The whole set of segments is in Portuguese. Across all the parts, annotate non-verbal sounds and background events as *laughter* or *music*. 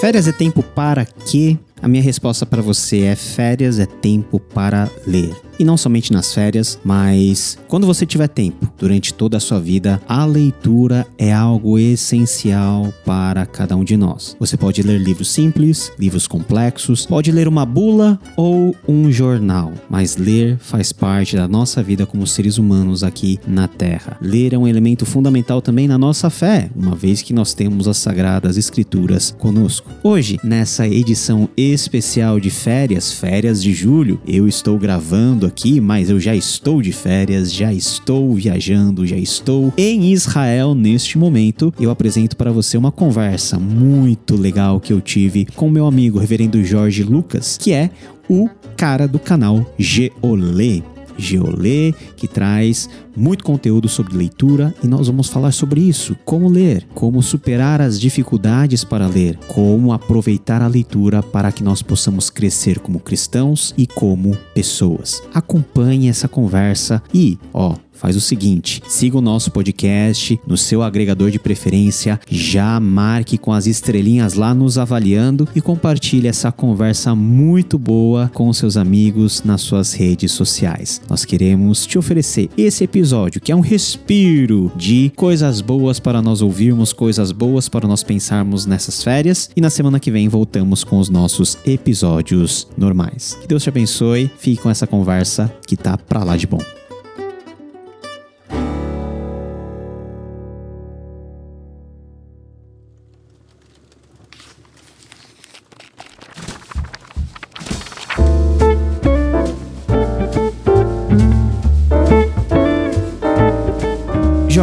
Férias é tempo para quê? A minha resposta para você é: férias é tempo para ler. E não somente nas férias, mas quando você tiver tempo, durante toda a sua vida, a leitura é algo essencial para cada um de nós. Você pode ler livros simples, livros complexos, pode ler uma bula ou um jornal, mas ler faz parte da nossa vida como seres humanos aqui na Terra. Ler é um elemento fundamental também na nossa fé, uma vez que nós temos as sagradas escrituras conosco. Hoje, nessa edição especial de férias, férias de julho, eu estou gravando aqui, mas eu já estou de férias, já estou viajando, já estou em Israel neste momento. Eu apresento para você uma conversa muito legal que eu tive com meu amigo Reverendo Jorge Lucas, que é o cara do canal Geolê. Geolê, que traz muito conteúdo sobre leitura e nós vamos falar sobre isso, como ler, como superar as dificuldades para ler, como aproveitar a leitura para que nós possamos crescer como cristãos e como pessoas. Acompanhe essa conversa e, ó, faz o seguinte: siga o nosso podcast no seu agregador de preferência, já marque com as estrelinhas lá nos avaliando e compartilhe essa conversa muito boa com seus amigos nas suas redes sociais. Nós queremos te oferecer esse episódio que é um respiro de coisas boas para nós ouvirmos, coisas boas para nós pensarmos nessas férias e na semana que vem voltamos com os nossos episódios normais. Que Deus te abençoe, fique com essa conversa que tá pra lá de bom.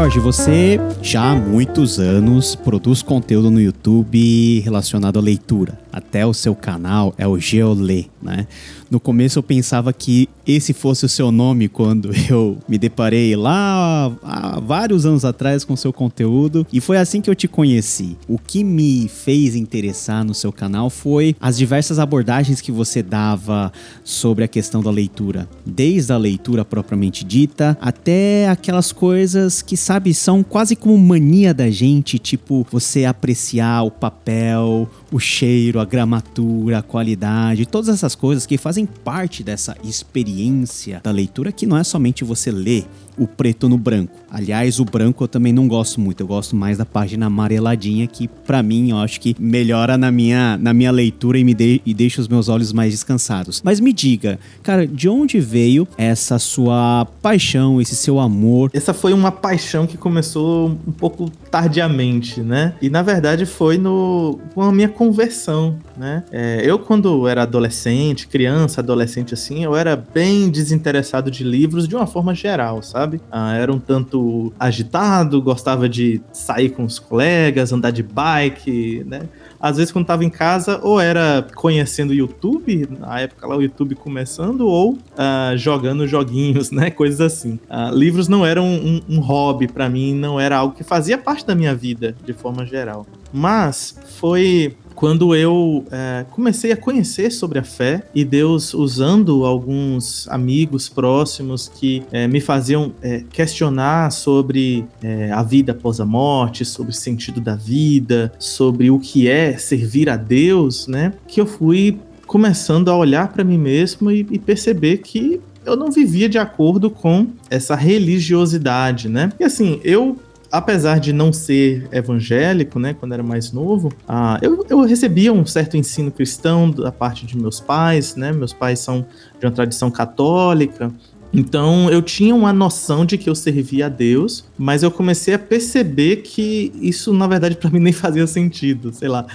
Jorge, você já há muitos anos produz conteúdo no YouTube relacionado à leitura. Até o seu canal é o Geolê, né? No começo eu pensava que esse fosse o seu nome quando *laughs* eu me deparei lá há vários anos atrás com seu conteúdo e foi assim que eu te conheci. O que me fez interessar no seu canal foi as diversas abordagens que você dava sobre a questão da leitura, desde a leitura propriamente dita até aquelas coisas que sabe são quase como mania da gente, tipo você apreciar o papel, o cheiro, a gramatura, a qualidade, todas essas coisas que fazem parte dessa experiência da leitura que não é somente você ler o preto no branco. Aliás, o branco eu também não gosto muito, eu gosto mais da página amareladinha que para mim eu acho que melhora na minha, na minha leitura e me de, e deixa os meus olhos mais descansados. Mas me diga, cara, de onde veio essa sua paixão, esse seu amor? Essa foi uma paixão que começou um pouco tardiamente, né? E na verdade foi no com a minha conversão, né? É, eu quando era adolescente, criança, adolescente assim, eu era bem desinteressado de livros de uma forma geral, sabe? Ah, era um tanto agitado, gostava de sair com os colegas, andar de bike, né? Às vezes quando tava em casa, ou era conhecendo o YouTube, na época lá o YouTube começando, ou ah, jogando joguinhos, *laughs* né? Coisas assim. Ah, livros não eram um, um hobby para mim, não era algo que fazia parte da minha vida, de forma geral. Mas foi quando eu é, comecei a conhecer sobre a fé e Deus usando alguns amigos próximos que é, me faziam é, questionar sobre é, a vida após a morte, sobre o sentido da vida, sobre o que é servir a Deus, né? Que eu fui começando a olhar para mim mesmo e, e perceber que eu não vivia de acordo com essa religiosidade, né? E assim, eu apesar de não ser evangélico, né, quando era mais novo, ah, eu, eu recebia um certo ensino cristão da parte de meus pais, né, meus pais são de uma tradição católica, então eu tinha uma noção de que eu servia a Deus, mas eu comecei a perceber que isso na verdade para mim nem fazia sentido, sei lá.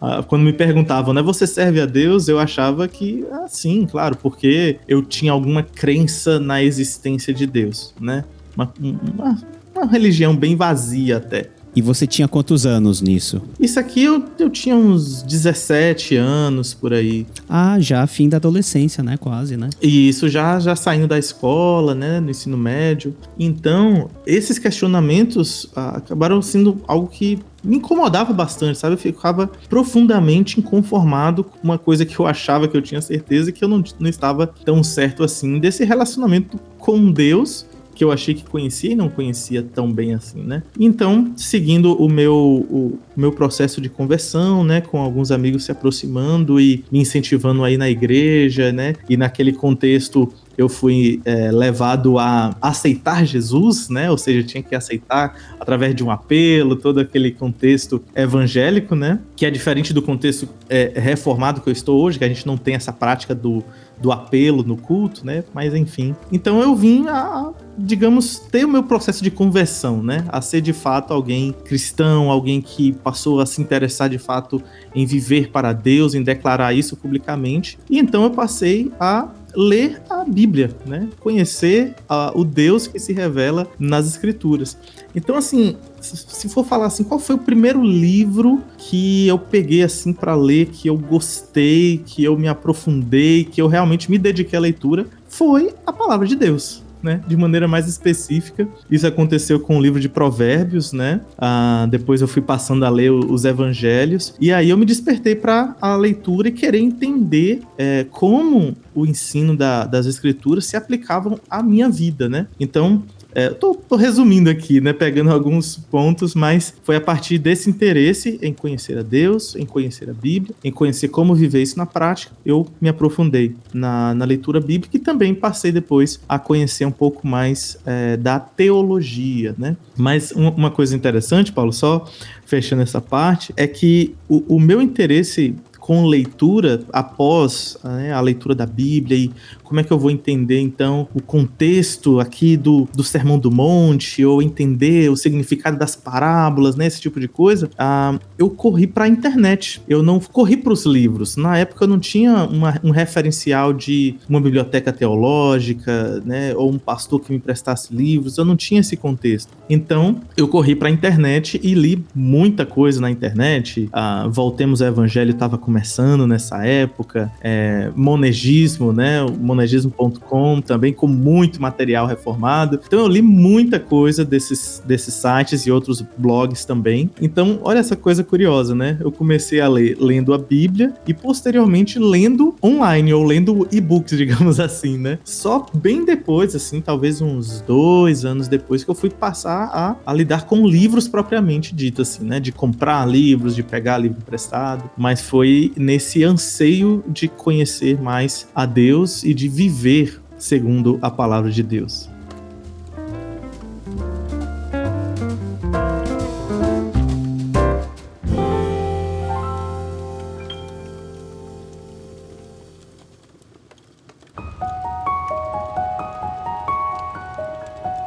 Ah, quando me perguntavam, né, você serve a Deus? Eu achava que, ah, sim, claro, porque eu tinha alguma crença na existência de Deus, né? Uma, uma, uma religião bem vazia até. E você tinha quantos anos nisso? Isso aqui eu, eu tinha uns 17 anos por aí. Ah, já fim da adolescência, né? Quase, né? E isso já, já saindo da escola, né? No ensino médio. Então, esses questionamentos ah, acabaram sendo algo que me incomodava bastante, sabe? Eu ficava profundamente inconformado com uma coisa que eu achava que eu tinha certeza e que eu não, não estava tão certo assim desse relacionamento com Deus que eu achei que conhecia e não conhecia tão bem assim, né? Então, seguindo o meu, o meu processo de conversão, né, com alguns amigos se aproximando e me incentivando aí na igreja, né, e naquele contexto eu fui é, levado a aceitar Jesus, né? Ou seja, tinha que aceitar através de um apelo, todo aquele contexto evangélico, né? Que é diferente do contexto é, reformado que eu estou hoje, que a gente não tem essa prática do, do apelo no culto, né? Mas enfim. Então eu vim a, digamos, ter o meu processo de conversão, né? A ser de fato alguém cristão, alguém que passou a se interessar de fato em viver para Deus, em declarar isso publicamente. E então eu passei a ler a Bíblia, né? Conhecer uh, o Deus que se revela nas Escrituras. Então, assim, se for falar assim, qual foi o primeiro livro que eu peguei assim para ler, que eu gostei, que eu me aprofundei, que eu realmente me dediquei à leitura, foi a palavra de Deus né? De maneira mais específica. Isso aconteceu com o livro de Provérbios, né? Ah, depois eu fui passando a ler os evangelhos. E aí eu me despertei para a leitura e querer entender é, como o ensino da, das escrituras se aplicavam à minha vida, né? Então, é, tô, tô, resumindo aqui, né, pegando alguns pontos, mas foi a partir desse interesse em conhecer a Deus, em conhecer a Bíblia, em conhecer como viver isso na prática, eu me aprofundei na, na leitura bíblica e também passei depois a conhecer um pouco mais é, da teologia, né? Mas um, uma coisa interessante, Paulo, só fechando essa parte, é que o, o meu interesse com leitura após né, a leitura da Bíblia e como é que eu vou entender então o contexto aqui do, do Sermão do Monte, ou entender o significado das parábolas, né, esse tipo de coisa, ah, eu corri para a internet. Eu não corri para os livros. Na época eu não tinha uma, um referencial de uma biblioteca teológica, né, ou um pastor que me prestasse livros. Eu não tinha esse contexto. Então eu corri para a internet e li muita coisa na internet. Ah, Voltemos ao Evangelho estava começando nessa época. É, monegismo, né? O monegismo.com também com muito material reformado. Então eu li muita coisa desses, desses sites e outros blogs também. Então, olha essa coisa curiosa, né? Eu comecei a ler lendo a Bíblia e posteriormente lendo online ou lendo e-books, *laughs* digamos assim, né? Só bem depois, assim, talvez uns dois anos depois que eu fui passar a, a lidar com livros propriamente dito, assim, né? De comprar livros, de pegar livro emprestado. Mas foi nesse anseio de conhecer mais a Deus e de viver segundo a palavra de Deus.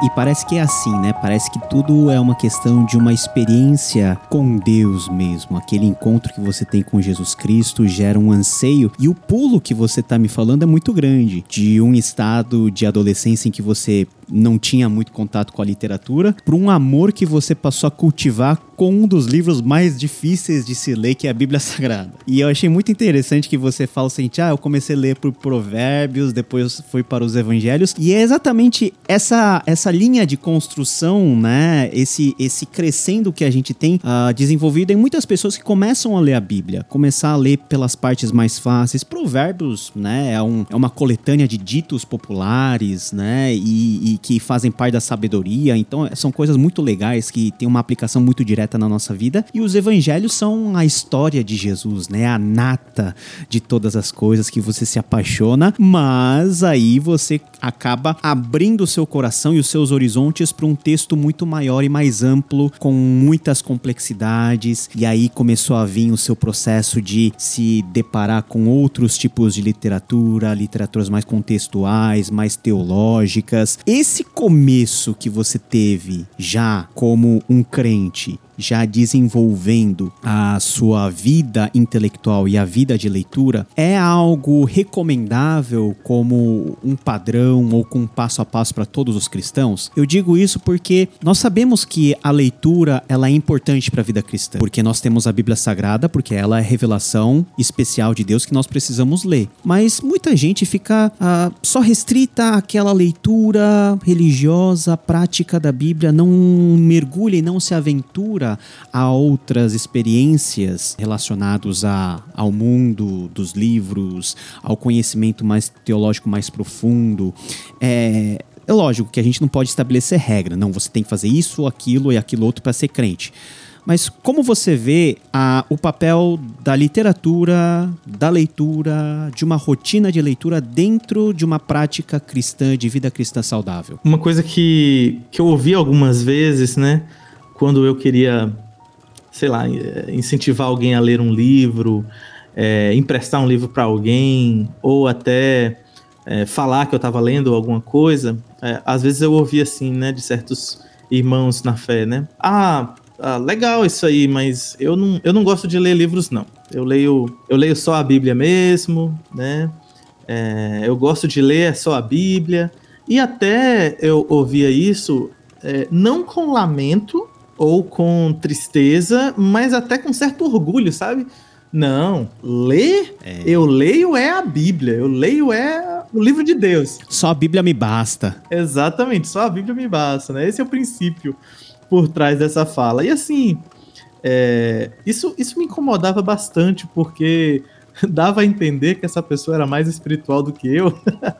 E parece que é assim, né? Parece que tudo é uma questão de uma experiência com Deus mesmo. Aquele encontro que você tem com Jesus Cristo gera um anseio. E o pulo que você está me falando é muito grande. De um estado de adolescência em que você não tinha muito contato com a literatura, para um amor que você passou a cultivar com um dos livros mais difíceis de se ler, que é a Bíblia *laughs* Sagrada. E eu achei muito interessante que você fala assim, ah, eu comecei a ler por Provérbios, depois fui para os Evangelhos, e é exatamente essa, essa linha de construção, né, esse, esse crescendo que a gente tem uh, desenvolvido em muitas pessoas que começam a ler a Bíblia, começar a ler pelas partes mais fáceis. Provérbios, né, é, um, é uma coletânea de ditos populares, né, e, e que fazem parte da sabedoria. Então, são coisas muito legais que têm uma aplicação muito direta na nossa vida. E os evangelhos são a história de Jesus, né? A nata de todas as coisas que você se apaixona, mas aí você acaba abrindo o seu coração e os seus horizontes para um texto muito maior e mais amplo, com muitas complexidades. E aí começou a vir o seu processo de se deparar com outros tipos de literatura, literaturas mais contextuais, mais teológicas. Esse esse começo que você teve já como um crente já desenvolvendo a sua vida intelectual e a vida de leitura, é algo recomendável como um padrão ou com um passo a passo para todos os cristãos? Eu digo isso porque nós sabemos que a leitura ela é importante para a vida cristã, porque nós temos a Bíblia Sagrada, porque ela é revelação especial de Deus que nós precisamos ler. Mas muita gente fica ah, só restrita àquela leitura religiosa, prática da Bíblia, não mergulha e não se aventura a outras experiências relacionadas a, ao mundo dos livros, ao conhecimento mais teológico mais profundo. É, É lógico que a gente não pode estabelecer regra, não, você tem que fazer isso, aquilo e aquilo outro para ser crente. Mas como você vê a, o papel da literatura, da leitura, de uma rotina de leitura dentro de uma prática cristã, de vida cristã saudável? Uma coisa que, que eu ouvi algumas vezes, né? Quando eu queria, sei lá, incentivar alguém a ler um livro, é, emprestar um livro para alguém, ou até é, falar que eu estava lendo alguma coisa, é, às vezes eu ouvia assim, né, de certos irmãos na fé, né? Ah, ah, legal isso aí, mas eu não, eu não gosto de ler livros, não. Eu leio, eu leio só a Bíblia mesmo, né? É, eu gosto de ler só a Bíblia. E até eu ouvia isso, é, não com lamento ou com tristeza, mas até com certo orgulho, sabe? Não, ler, é. eu leio é a Bíblia, eu leio é o livro de Deus. Só a Bíblia me basta. Exatamente, só a Bíblia me basta, né? Esse é o princípio por trás dessa fala. E assim, é, isso, isso me incomodava bastante, porque *laughs* dava a entender que essa pessoa era mais espiritual do que eu.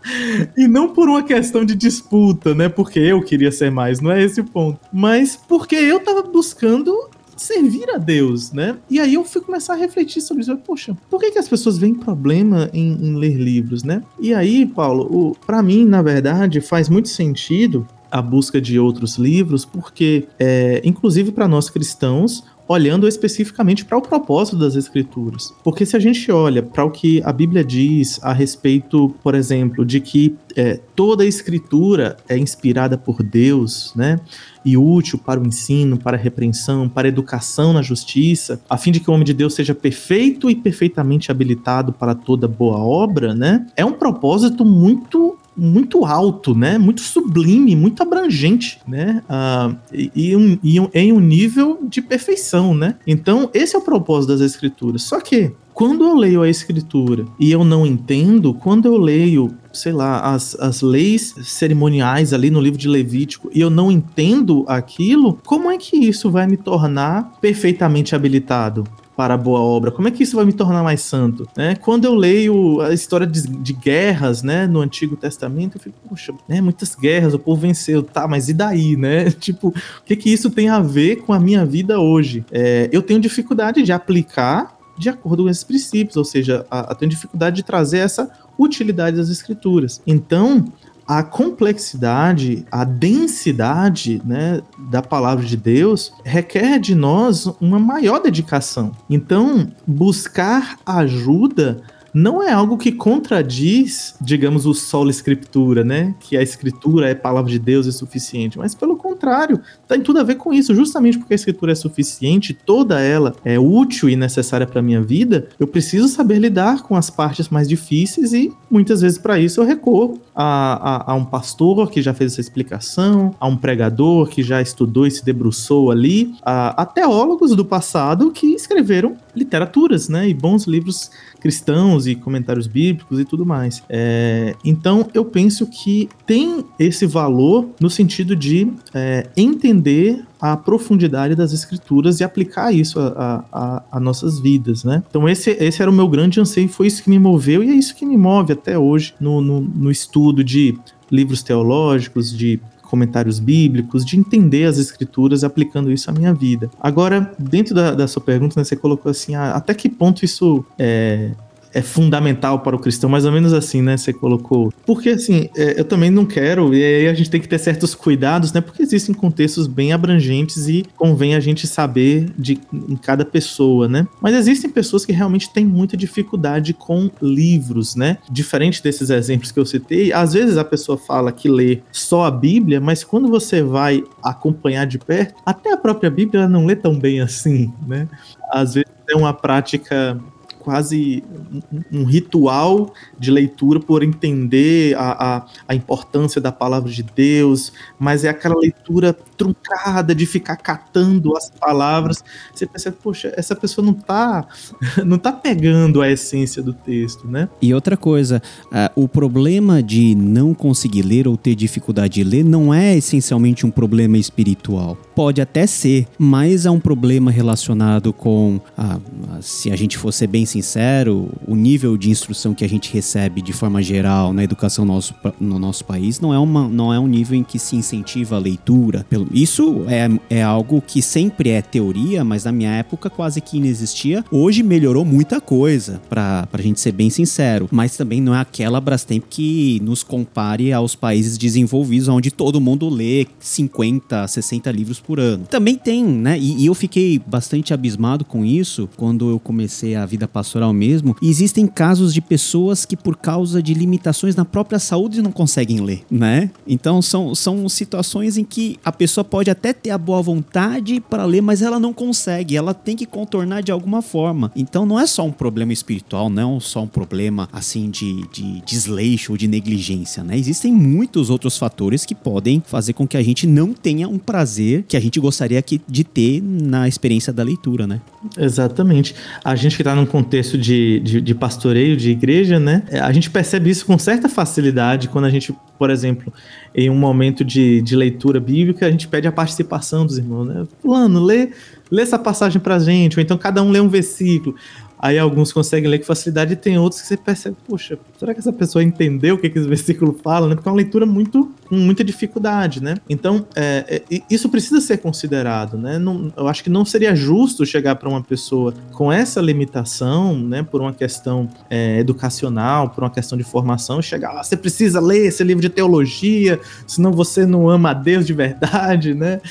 *laughs* e não por uma questão de disputa, né? Porque eu queria ser mais, não é esse o ponto. Mas porque eu tava buscando servir a Deus, né? E aí eu fui começar a refletir sobre isso. Poxa, por que, que as pessoas veem problema em, em ler livros, né? E aí, Paulo, para mim, na verdade, faz muito sentido a busca de outros livros, porque, é, inclusive para nós cristãos, olhando especificamente para o propósito das escrituras. Porque se a gente olha para o que a Bíblia diz a respeito, por exemplo, de que é, toda a escritura é inspirada por Deus, né? E útil para o ensino, para a repreensão, para a educação na justiça, a fim de que o homem de Deus seja perfeito e perfeitamente habilitado para toda boa obra, né? É um propósito muito muito alto, né? Muito sublime, muito abrangente, né? Uh, e, e, um, e um, em um nível de perfeição, né? Então, esse é o propósito das escrituras. Só que, quando eu leio a escritura e eu não entendo, quando eu leio, sei lá, as, as leis cerimoniais ali no livro de Levítico e eu não entendo aquilo, como é que isso vai me tornar perfeitamente habilitado? Para a boa obra? Como é que isso vai me tornar mais santo? Né? Quando eu leio a história de, de, guerras, né, no Antigo Testamento, eu fico, poxa, né, muitas guerras, o povo venceu, tá, mas e daí, né? *laughs* Tipo, o que que isso tem a ver com a minha vida hoje? É, eu tenho dificuldade de aplicar de acordo com esses princípios, ou seja, a, a tenho dificuldade de trazer essa utilidade das escrituras. Então, a complexidade, a densidade né, da palavra de Deus requer de nós uma maior dedicação. Então, buscar ajuda não é algo que contradiz, digamos, o solo escritura, né? Que a escritura é palavra de Deus e suficiente, mas pelo contrário, tem tudo a ver com isso. Justamente porque a escritura é suficiente, toda ela é útil e necessária para minha vida, eu preciso saber lidar com as partes mais difíceis e muitas vezes para isso eu recorro a, a, a, um pastor que já fez essa explicação, a um pregador que já estudou e se debruçou ali, a, a teólogos do passado que escreveram literaturas, né? E bons livros cristãos e comentários bíblicos e tudo mais. É, então eu penso que tem esse valor no sentido de é, entender a profundidade das escrituras e aplicar isso a, a, a, nossas vidas, né? Então esse, esse era o meu grande anseio, foi isso que me moveu e é isso que me move até hoje no, no, no estudo de livros teológicos, de comentários bíblicos, de entender as escrituras aplicando isso à minha vida. Agora, dentro da, da sua pergunta, né, você colocou assim, ah, até que ponto isso é, é fundamental para o cristão, mais ou menos assim, né? Você colocou. Porque assim, é, eu também não quero, e aí a gente tem que ter certos cuidados, né? Porque existem contextos bem abrangentes e convém a gente saber de em cada pessoa, né? Mas existem pessoas que realmente têm muita dificuldade com livros, né? Diferente desses exemplos que eu citei, às vezes a pessoa fala que lê só a Bíblia, mas quando você vai acompanhar de perto, até a própria Bíblia não lê tão bem assim, né? Às vezes é uma prática quase um, um, ritual de leitura por entender a, a, a, importância da palavra de Deus, mas é aquela leitura truncada de ficar catando as palavras. Você percebe, poxa, essa pessoa não está *laughs* não tá pegando a essência do texto, né? E outra coisa, uh, o problema de não conseguir ler ou ter dificuldade de ler não é essencialmente um problema espiritual. Pode até ser, mas é um problema relacionado com, uh, se a gente fosse bem sincero, o nível de instrução que a gente recebe de forma geral na educação nosso, no nosso país não é, uma, não é um nível em que se incentiva a leitura. Isso é, é algo que sempre é teoria, mas na minha época quase que inexistia. Hoje melhorou muita coisa, pra, pra gente ser bem sincero. Mas também não é aquela Brastemp que nos compare aos países desenvolvidos, onde todo mundo lê 50, 60 livros por ano. Também tem, né? E, e eu fiquei bastante abismado com isso quando eu comecei a vida pastoral mesmo. Existem casos de pessoas que, por causa de limitações na própria saúde, não conseguem ler, né? Então são, são situações em que a pessoa pode até ter a boa vontade para ler, mas ela não consegue. Ela tem que contornar de alguma forma. Então não é só um problema espiritual, não é só um problema assim de, de desleixo ou de negligência, né? Existem muitos outros fatores que podem fazer com que a gente não tenha um prazer que a gente gostaria que, de ter na experiência da leitura, né? Exatamente. A gente que está num contexto de, de, de, pastoreio, de igreja, né? É, a gente percebe isso com certa facilidade quando a gente, por exemplo, em um momento de, de leitura bíblica, a gente pede a participação dos irmãos, né? Fulano, lê, lê essa passagem pra gente, ou então cada um lê um versículo. Aí alguns conseguem ler com facilidade e tem outros que você percebe, poxa, será que essa pessoa entendeu o que, que esse *laughs* versículo fala? Né? Porque é uma leitura muito com muita dificuldade, né? Então, é, é, isso precisa ser considerado, né? Não, eu acho que não seria justo chegar para uma pessoa com essa limitação, né? Por uma questão é, educacional, por uma questão de formação, chegar lá, você precisa ler esse livro de teologia, senão você não ama a Deus de verdade, né?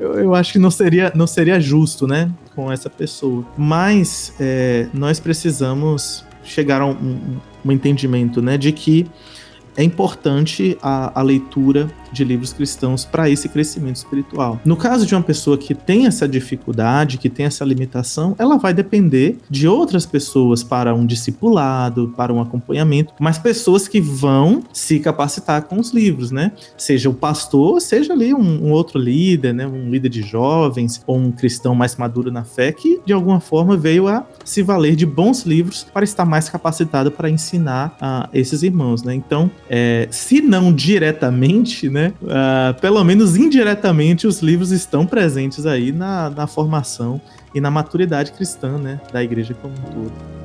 Eu, eu, acho que não seria, não seria justo, né, com essa pessoa. Mas é, nós precisamos chegar a um, um, entendimento, né, de que é importante a, a leitura de livros cristãos para esse crescimento espiritual. No caso de uma pessoa que tem essa dificuldade, que tem essa limitação, ela vai depender de outras pessoas para um discipulado, para um acompanhamento, mas pessoas que vão se capacitar com os livros, né? Seja o pastor, seja ali um, um outro líder, né? Um líder de jovens ou um cristão mais maduro na fé que de alguma forma veio a se valer de bons livros para estar mais capacitado para ensinar a esses irmãos, né? Então, é, se não diretamente, né? Né? Uh, pelo menos indiretamente, os livros estão presentes aí na, na formação e na maturidade cristã, né? Da igreja como um todo.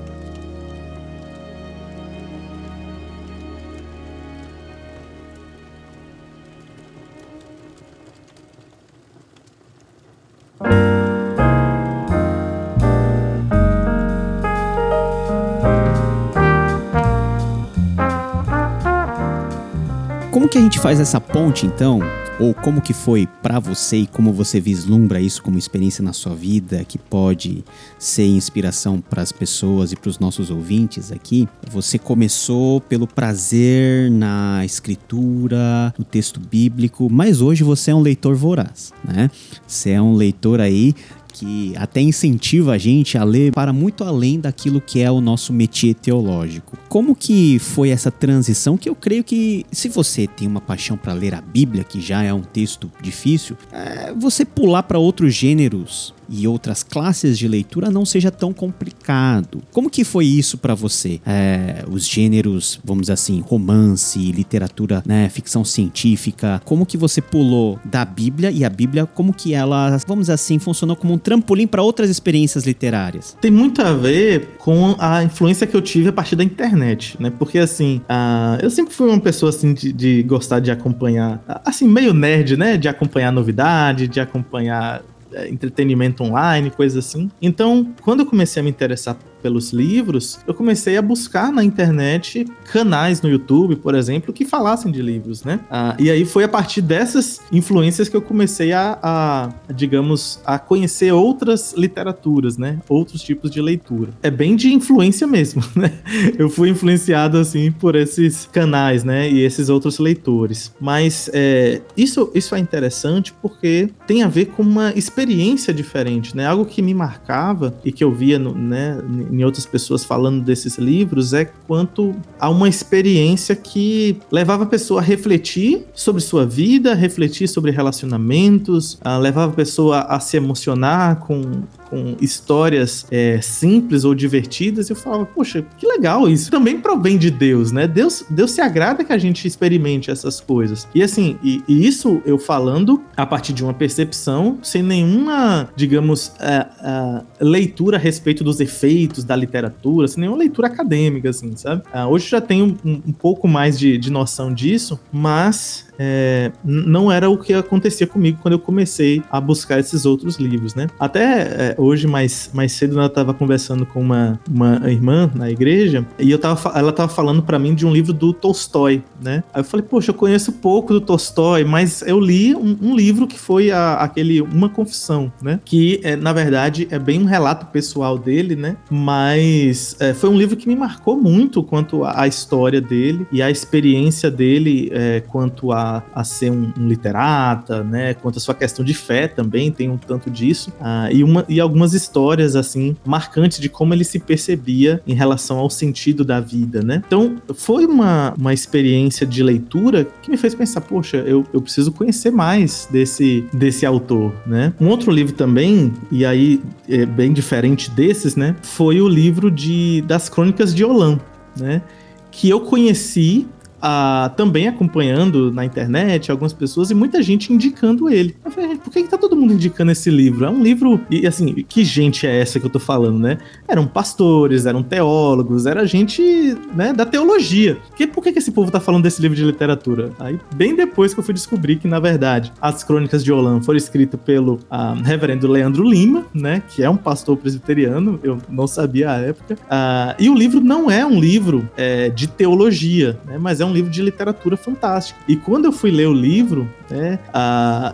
Que a gente faz essa ponte então? Ou como que foi para você e como você vislumbra isso como experiência na sua vida que pode ser inspiração para as pessoas e para os nossos ouvintes aqui? Você começou pelo prazer na escritura, no texto bíblico, mas hoje você é um leitor voraz, né? Você é um leitor aí que até incentiva a gente a ler para muito além daquilo que é o nosso métier teológico. Como que foi essa transição? Que eu creio que se você tem uma paixão para ler a Bíblia, que já é um texto difícil, é, você pular para outros gêneros e outras classes de leitura não seja tão complicado. Como que foi isso para você? É, os gêneros, vamos dizer assim, romance, literatura, né, ficção científica, como que você pulou da Bíblia e a Bíblia, como que ela, vamos dizer assim, funcionou como um trampolim para outras experiências literárias? Tem muito a ver com a influência que eu tive a partir da internet, né? Porque assim, uh, eu sempre fui uma pessoa assim de, de gostar de acompanhar, assim, meio nerd, né? De acompanhar novidade, de acompanhar entretenimento online, coisas assim. Então, quando eu comecei a me interessar pelos livros, eu comecei a buscar na internet canais no YouTube, por exemplo, que falassem de livros, né? Ah, e aí foi a partir dessas influências que eu comecei a, a, digamos, a conhecer outras literaturas, né? Outros tipos de leitura. É bem de influência mesmo, *laughs* né? Eu fui influenciado, assim, por esses canais, né? E esses outros leitores. Mas é, isso, isso é interessante porque tem a ver com uma experiência diferente, né? Algo que me marcava e que eu via, no, né? Em outras pessoas falando desses livros é quanto a uma experiência que levava a pessoa a refletir sobre sua vida, refletir sobre relacionamentos, levava a pessoa a se emocionar com, com histórias é, simples ou divertidas, eu falava, poxa, que legal isso. Também provém de Deus, né? Deus, Deus se agrada que a gente experimente essas coisas. E assim, e, e isso eu falando a partir de uma percepção, sem nenhuma, digamos, uh, uh, leitura a respeito dos efeitos da literatura, sem nenhuma leitura acadêmica, assim, sabe? Uh, hoje já tenho um, um pouco mais de, de noção disso, mas é, não era o que acontecia comigo quando eu comecei a buscar esses outros livros, né? Até é, hoje, mais, mais cedo, eu estava conversando com uma, uma irmã na igreja e eu tava, ela estava falando para mim de um livro do Tolstói, né? Aí eu falei, poxa, eu conheço pouco do Tolstói, mas eu li um, um livro que foi a, aquele Uma Confissão, né? Que, é, na verdade, é bem um relato pessoal dele, né? Mas é, foi um livro que me marcou muito quanto à história dele e a experiência dele é, quanto a a, ser um, um, literata, né? Quanto a sua questão de fé também, tem um tanto disso. Ah, e, uma, e algumas histórias, assim, marcantes de como ele se percebia em relação ao sentido da vida, né? Então, foi uma, uma experiência de leitura que me fez pensar, poxa, eu, eu preciso conhecer mais desse, desse autor, né? Um outro livro também, e aí é bem diferente desses, né? Foi o livro de, das Crônicas de Olam, né? Que eu conheci também acompanhando na internet algumas pessoas e muita gente indicando ele. Eu falei, por que, que tá todo mundo indicando esse livro? É um livro. E assim, que gente é essa que eu tô falando, né? Eram pastores, eram teólogos, era gente né, da teologia. Que, por que, que esse povo tá falando desse livro de literatura? Aí, bem depois que eu fui descobrir que, na verdade, as crônicas de Olam foram escritas pelo uh, reverendo Leandro Lima, né? Que é um pastor presbiteriano, eu não sabia à época. Uh, e o livro não é um livro é, de teologia, né? Mas é um livro de literatura fantástico. E quando eu fui ler o livro, né,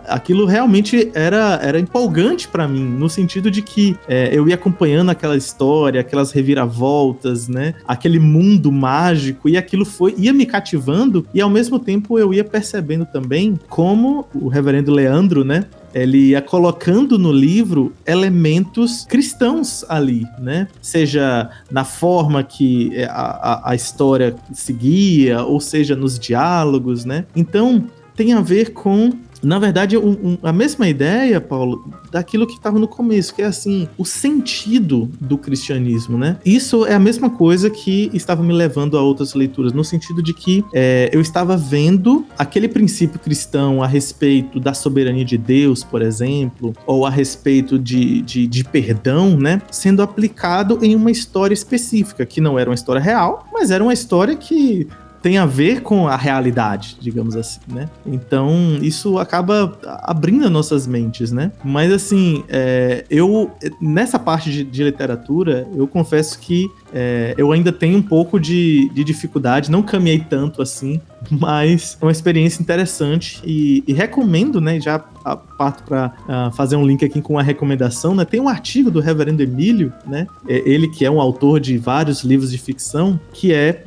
aquilo realmente era, era empolgante para mim, no sentido de que é, eu ia acompanhando aquela história, aquelas reviravoltas, né, aquele mundo mágico, e aquilo foi ia me cativando, e ao mesmo tempo eu ia percebendo também como o reverendo Leandro, né, ele ia colocando no livro elementos cristãos ali, né? Seja na forma que a, a, a história seguia, ou seja nos diálogos, né? Então tem a ver com na verdade, um, um, a mesma ideia, Paulo, daquilo que estava no começo, que é assim, o sentido do cristianismo, né? Isso é a mesma coisa que estava me levando a outras leituras, no sentido de que é, eu estava vendo aquele princípio cristão a respeito da soberania de Deus, por exemplo, ou a respeito de, de, de perdão, né? Sendo aplicado em uma história específica, que não era uma história real, mas era uma história que tem a ver com a realidade, digamos assim, né? Então, isso acaba abrindo nossas mentes, né? Mas, assim, é, eu, nessa parte de, de, literatura, eu confesso que é, eu ainda tenho um pouco de, de dificuldade, não caminhei tanto assim, mas é uma experiência interessante e, e recomendo, né? Já parto para fazer um link aqui com a recomendação, né? Tem um artigo do Reverendo Emílio, né? É, ele que é um autor de vários livros de ficção, que é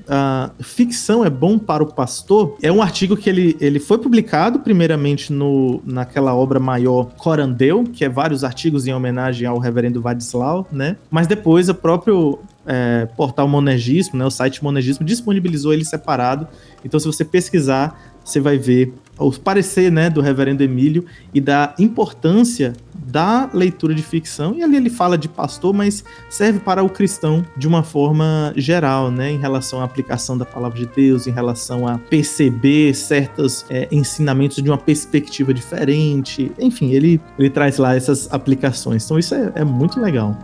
Ficção é bom para o pastor. É um artigo que ele, ele foi publicado primeiramente no, naquela obra maior Corandeu, que é vários artigos em homenagem ao Reverendo Vadislau, né? Mas depois o próprio é, portal Monegismo, né, o site Monegismo, disponibilizou ele separado. Então, se você pesquisar, você vai ver o parecer né, do reverendo Emílio e da importância da leitura de ficção. E ali ele fala de pastor, mas serve para o cristão de uma forma geral, né, em relação à aplicação da palavra de Deus, em relação a perceber certos é, ensinamentos de uma perspectiva diferente. Enfim, ele, ele traz lá essas aplicações. Então, isso é, é muito legal.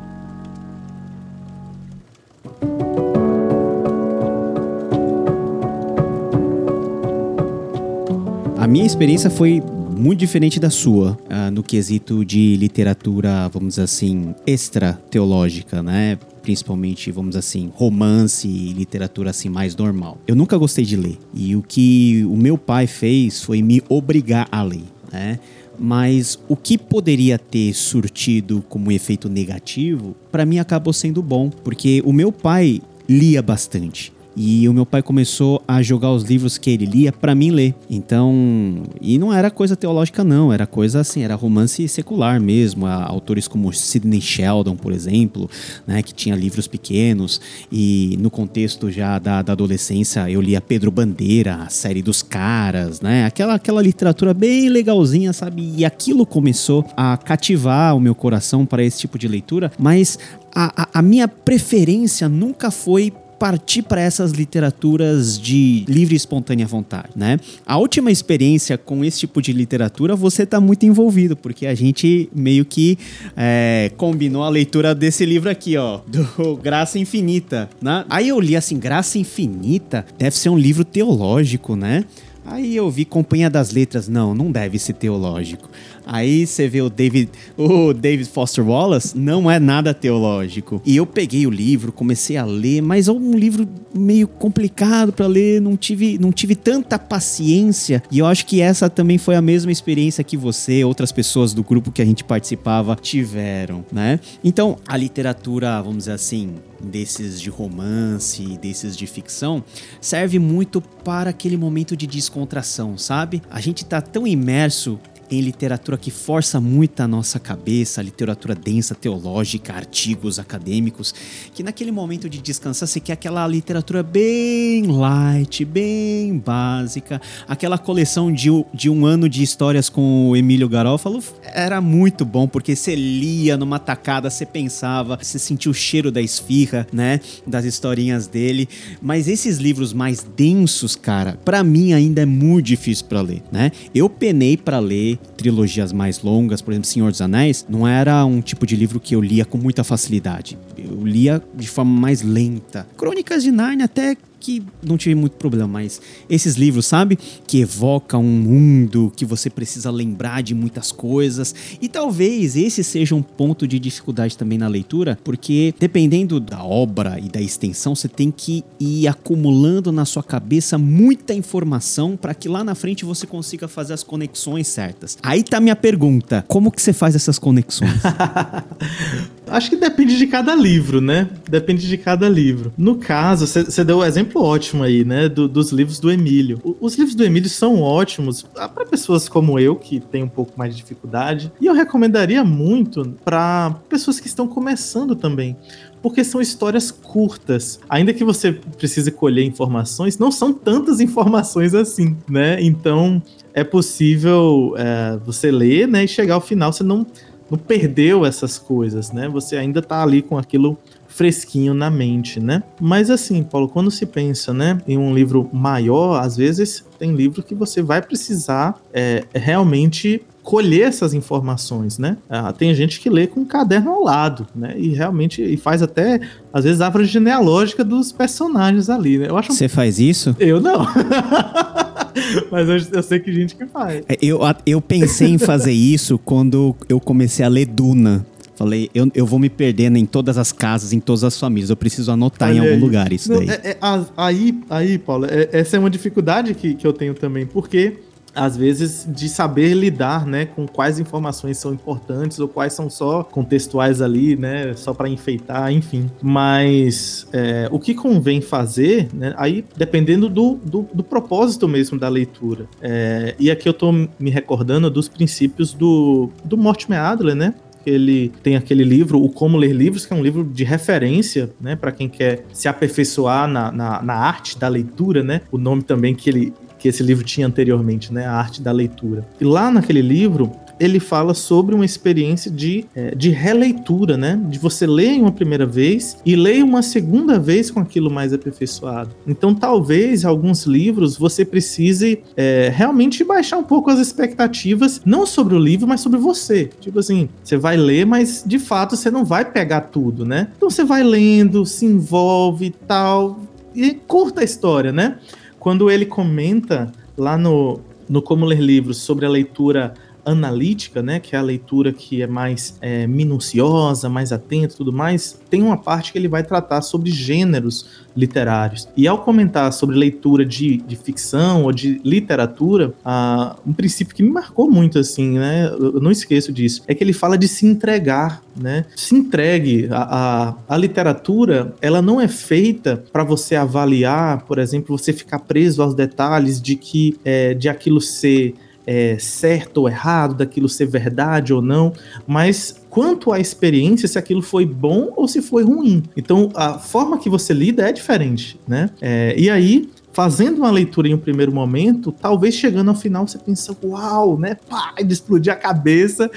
A minha experiência foi muito diferente da sua, uh, no quesito de literatura, vamos dizer assim, extra-teológica, né? Principalmente, vamos dizer assim, romance e literatura assim mais normal. Eu nunca gostei de ler. E o que o meu pai fez foi me obrigar a ler, né? Mas o que poderia ter surtido como efeito negativo, para mim acabou sendo bom, porque o meu pai lia bastante. E o meu pai começou a jogar os livros que ele lia para mim ler. Então, e não era coisa teológica não, era coisa assim, era romance secular mesmo. Autores como Sidney Sheldon, por exemplo, né, que tinha livros pequenos. E no contexto já da, da adolescência, eu lia Pedro Bandeira, a série dos caras, né? Aquela, aquela literatura bem legalzinha, sabe? E aquilo começou a cativar o meu coração para esse tipo de leitura, mas a, a, a minha preferência nunca foi partir para essas literaturas de livre e espontânea vontade, né? A última experiência com esse tipo de literatura, você está muito envolvido, porque a gente meio que é, combinou a leitura desse livro aqui, ó, *laughs* do Graça Infinita, né? Aí eu li assim, Graça Infinita deve ser um livro teológico, né? Aí eu vi Companhia das Letras, não, não deve ser teológico. Aí você vê o David, o David Foster Wallace, não é nada teológico. E eu peguei o livro, comecei a ler, mas é um livro meio complicado para ler, não tive, não tive tanta paciência. E eu acho que essa também foi a mesma experiência que você, outras pessoas do grupo que a gente participava tiveram, né? Então, a literatura, vamos dizer assim, desses de romance, desses de ficção, serve muito para aquele momento de descontração, sabe? A gente tá tão imerso em literatura que força muito a nossa cabeça, literatura densa, teológica, artigos acadêmicos, que naquele momento de descansar você quer aquela literatura bem light, bem básica, aquela coleção de, de um ano de histórias com o Emílio Garófalo era muito bom, porque você lia numa tacada, você pensava, você sentia o cheiro da esfirra, né, das historinhas dele, mas esses livros mais densos, cara, para mim ainda é muito difícil para ler, né? Eu penei para ler trilogias mais longas, por exemplo, Senhor dos Anéis, não era um tipo de livro que eu lia com muita facilidade. Eu lia de forma mais lenta. Crônicas de Narnia até que não tive muito problema, mas esses livros, sabe? Que evoca um mundo que você precisa lembrar de muitas coisas. E talvez esse seja um ponto de dificuldade também na leitura, porque dependendo da obra e da extensão, você tem que ir acumulando na sua cabeça muita informação para que lá na frente você consiga fazer as conexões certas. Aí tá minha pergunta: como que você faz essas conexões? *laughs* Acho que depende de cada livro, né? Depende de cada livro. No caso, você deu o um exemplo ótimo aí, né? Do, dos livros do Emílio. O, os livros do Emílio são ótimos ah, para pessoas como eu, que tem um pouco mais de dificuldade. E eu recomendaria muito para pessoas que estão começando também porque são histórias curtas. Ainda que você precise colher informações, não são tantas informações assim, né? Então é possível é, você ler, né, e chegar ao final, você não não perdeu essas coisas, né? Você ainda tá ali com aquilo fresquinho na mente, né? Mas assim, Paulo, quando se pensa, né, em um livro maior, às vezes tem livro que você vai precisar é, realmente colher essas informações, né? Ah, tem gente que lê com um caderno ao lado, né? E realmente e faz até às vezes árvore genealógica dos personagens ali, né? Eu acho. Você faz isso? Eu não. *laughs* *laughs* Mas eu, eu, sei que gente que faz. É, eu, eu pensei em fazer isso quando eu comecei a ler Duna. Falei, eu, eu vou me perdendo em todas as casas, em todas as famílias. Eu preciso anotar Olha em algum aí. lugar isso Não, daí. É, é, aí, aí, Paulo, é, essa é uma dificuldade que, que eu tenho também, porque às vezes de saber lidar, né, com quais informações são importantes ou quais são só contextuais ali, né, só para enfeitar, enfim. Mas é, o que convém fazer, né, aí dependendo do, do, do propósito mesmo da leitura. É, e aqui eu tô me recordando dos princípios do, do Mortimer Adler, né, ele tem aquele livro, o Como Ler Livros, que é um livro de referência, né, para quem quer se aperfeiçoar na, na, na, arte da leitura, né, o nome também que ele que esse livro tinha anteriormente, né? A arte da leitura. E lá naquele livro, ele fala sobre uma experiência de, é, de releitura, né? De você ler uma primeira vez e ler uma segunda vez com aquilo mais aperfeiçoado. Então, talvez alguns livros você precise é, realmente baixar um pouco as expectativas, não sobre o livro, mas sobre você. Tipo assim, você vai ler, mas de fato você não vai pegar tudo, né? Então você vai lendo, se envolve e tal, e curta a história, né? Quando ele comenta lá no, no Como Ler Livros sobre a leitura analítica, né, que é a leitura que é mais é, minuciosa, mais atenta, tudo mais, tem uma parte que ele vai tratar sobre gêneros literários. E ao comentar sobre leitura de, de ficção ou de literatura, uh, um princípio que me marcou muito assim, né, eu não esqueço disso, é que ele fala de se entregar, né? Se entregue. A, a, a literatura, ela não é feita para você avaliar, por exemplo, você ficar preso aos detalhes de que é, de aquilo ser é, certo ou errado, daquilo ser verdade ou não, mas quanto à experiência, se aquilo foi bom ou se foi ruim. Então, a forma que você lida é diferente, né? É, e aí, fazendo uma leitura em um primeiro momento, talvez chegando ao final você pensa, uau, né? Pá, de explodir a cabeça.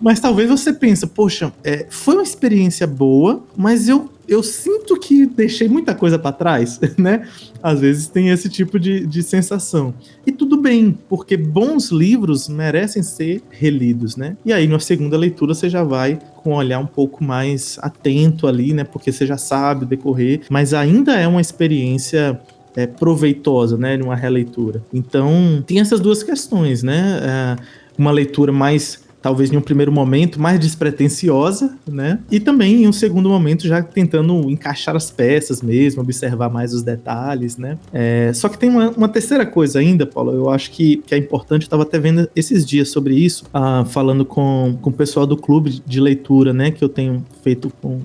Mas talvez você pensa, poxa, é, foi uma experiência boa, mas eu eu sinto que deixei muita coisa para trás, *laughs* né? Às vezes tem esse tipo de, de sensação. E tudo bem, porque bons livros merecem ser relidos, né? E aí, na segunda leitura, você já vai com um olhar um pouco mais atento ali, né? Porque você já sabe decorrer, mas ainda é uma experiência é, proveitosa, né? Numa releitura. Então, tem essas duas questões, né? É, uma leitura mais talvez em um primeiro momento mais despretensiosa, né? E também em um segundo momento já tentando encaixar as peças mesmo, observar mais os detalhes, né? É, só que tem uma, uma, terceira coisa ainda, Paulo, eu acho que, que é importante, eu estava até vendo esses dias sobre isso, ah, falando com, com o pessoal do clube de leitura, né? Que eu tenho feito com,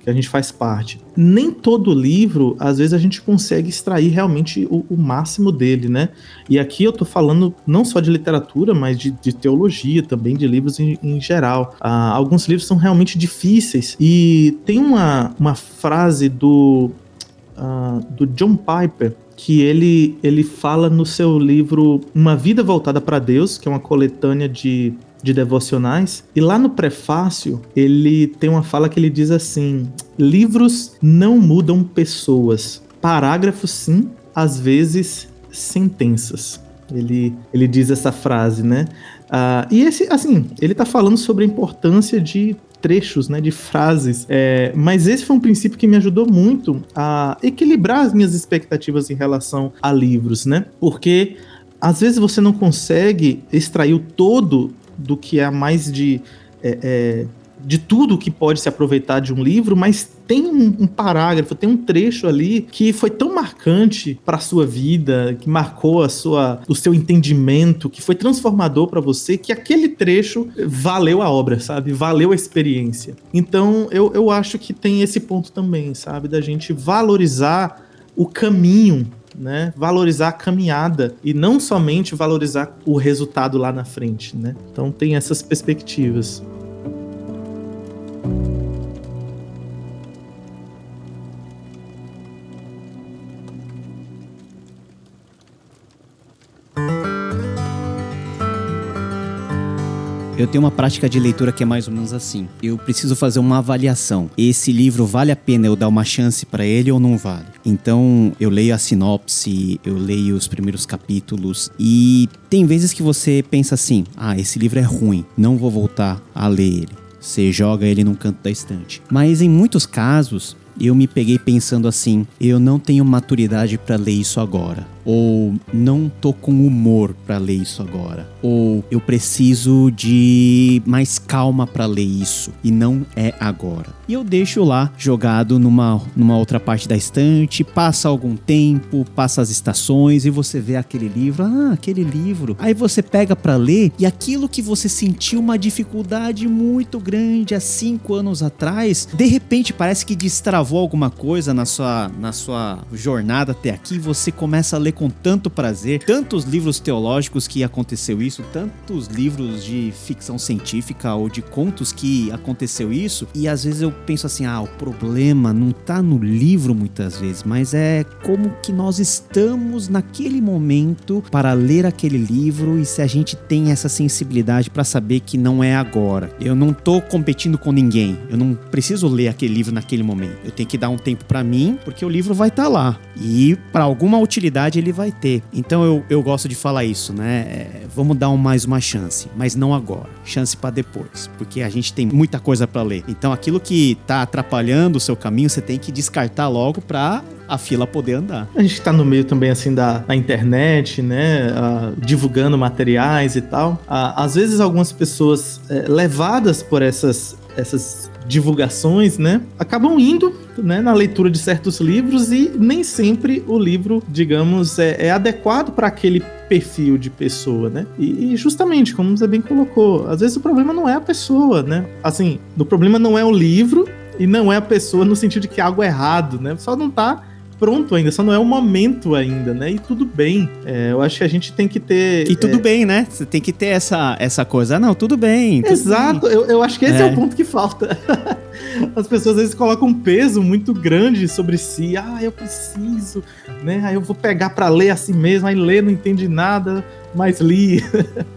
que a gente faz parte. Nem todo livro, às vezes, a gente consegue extrair realmente o, o máximo dele, né? E aqui eu tô falando não só de literatura, mas de, de teologia também, de livros em, em geral. Ah, alguns livros são realmente difíceis. E tem uma, uma frase do, uh, do John Piper que ele, ele fala no seu livro Uma Vida Voltada para Deus, que é uma coletânea de de devocionais. E lá no prefácio, ele tem uma fala que ele diz assim: livros não mudam pessoas. Parágrafos, sim, às vezes sentenças. Ele, ele diz essa frase, né? Uh, e esse, assim, ele tá falando sobre a importância de trechos, né, de frases. É, mas esse foi um princípio que me ajudou muito a equilibrar as minhas expectativas em relação a livros, né? Porque às vezes você não consegue extrair o todo do que é mais de. É, é, de tudo que pode se aproveitar de um livro, mas tem um, um parágrafo, tem um trecho ali que foi tão marcante para sua vida, que marcou a sua, o seu entendimento, que foi transformador para você, que aquele trecho valeu a obra, sabe? Valeu a experiência. Então, eu, eu acho que tem esse ponto também, sabe? Da gente valorizar o caminho né? Valorizar a caminhada e não somente valorizar o resultado lá na frente, né? Então tem essas perspectivas. Eu tenho uma prática de leitura que é mais ou menos assim. Eu preciso fazer uma avaliação. Esse livro vale a pena eu dar uma chance para ele ou não vale? Então, eu leio a sinopse, eu leio os primeiros capítulos e tem vezes que você pensa assim: "Ah, esse livro é ruim, não vou voltar a ler ele". Você joga ele num canto da estante. Mas em muitos casos, eu me peguei pensando assim: eu não tenho maturidade para ler isso agora ou não tô com humor para ler isso agora, ou eu preciso de mais calma para ler isso e não é agora. E eu deixo lá jogado numa, numa outra parte da estante, passa algum tempo, passa as estações e você vê aquele livro, ah, aquele livro. Aí você pega para ler e aquilo que você sentiu uma dificuldade muito grande há cinco anos atrás, de repente parece que destravou alguma coisa na sua, na sua jornada até aqui você começa a ler com tanto prazer. Tantos livros teológicos que aconteceu isso, tantos livros de ficção científica ou de contos que aconteceu isso. E às vezes eu penso assim: ah, o problema não tá no livro muitas vezes, mas é como que nós estamos naquele momento para ler aquele livro e se a gente tem essa sensibilidade para saber que não é agora. Eu não tô competindo com ninguém. Eu não preciso ler aquele livro naquele momento. Eu tenho que dar um tempo para mim, porque o livro vai estar tá lá. E para alguma utilidade ele ele vai ter. Então eu, eu gosto de falar isso, né? É, vamos dar um, mais uma chance, mas não agora. Chance para depois, porque a gente tem muita coisa para ler. Então aquilo que tá atrapalhando o seu caminho, você tem que descartar logo para a fila poder andar. A gente tá no meio também, assim, da, da internet, né? Uh, divulgando materiais e tal. Uh, às vezes, algumas pessoas uh, levadas por essas, essas divulgações, né? Acabam indo né, na leitura de certos livros e nem sempre o livro, digamos, é, é adequado para aquele perfil de pessoa, né? E, e, justamente, como você bem colocou, às vezes o problema não é a pessoa, né? Assim, o problema não é o livro e não é a pessoa no sentido de que algo é errado, né? Só não tá pronto ainda, só não é o momento ainda, né? E tudo bem. É, eu acho que a gente tem que ter. E tudo é... bem, né? Você tem que ter essa, essa coisa. Ah, não, tudo bem. Tudo Exato, bem. Eu, eu acho que esse é. é o ponto que falta. *laughs* As pessoas às vezes colocam um peso muito grande sobre si. Ah, eu preciso, né? Aí eu vou pegar para ler assim mesmo, aí ler não entende nada, mas li.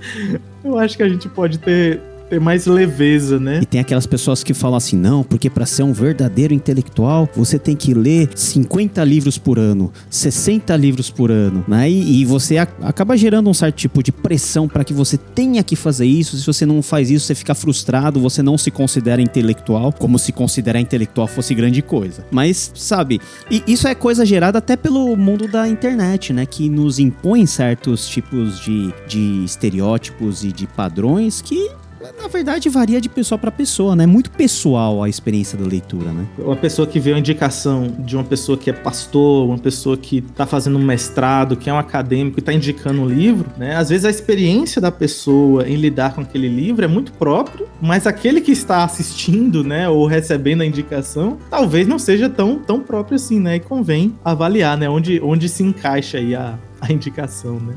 *laughs* eu acho que a gente pode ter ter mais leveza, né? E tem aquelas pessoas que falam assim: não, porque para ser um verdadeiro intelectual, você tem que ler 50 livros por ano, 60 livros por ano, né? E, e você a, acaba gerando um certo tipo de pressão para que você tenha que fazer isso. Se você não faz isso, você fica frustrado, você não se considera intelectual, como se considerar intelectual fosse grande coisa. Mas, sabe, e isso é coisa gerada até pelo mundo da internet, né? Que nos impõe certos tipos de, de estereótipos e de padrões que na verdade varia de pessoa para pessoa, né? Muito pessoal a experiência da leitura, né? Uma pessoa que vê uma indicação de uma pessoa que é pastor, uma pessoa que tá fazendo um mestrado, que é um acadêmico e tá indicando um livro, né? Às vezes a experiência da pessoa em lidar com aquele livro é muito próprio, mas aquele que está assistindo, né, ou recebendo a indicação, talvez não seja tão, tão próprio assim, né? E convém avaliar, né, onde, onde se encaixa aí a, a indicação, né?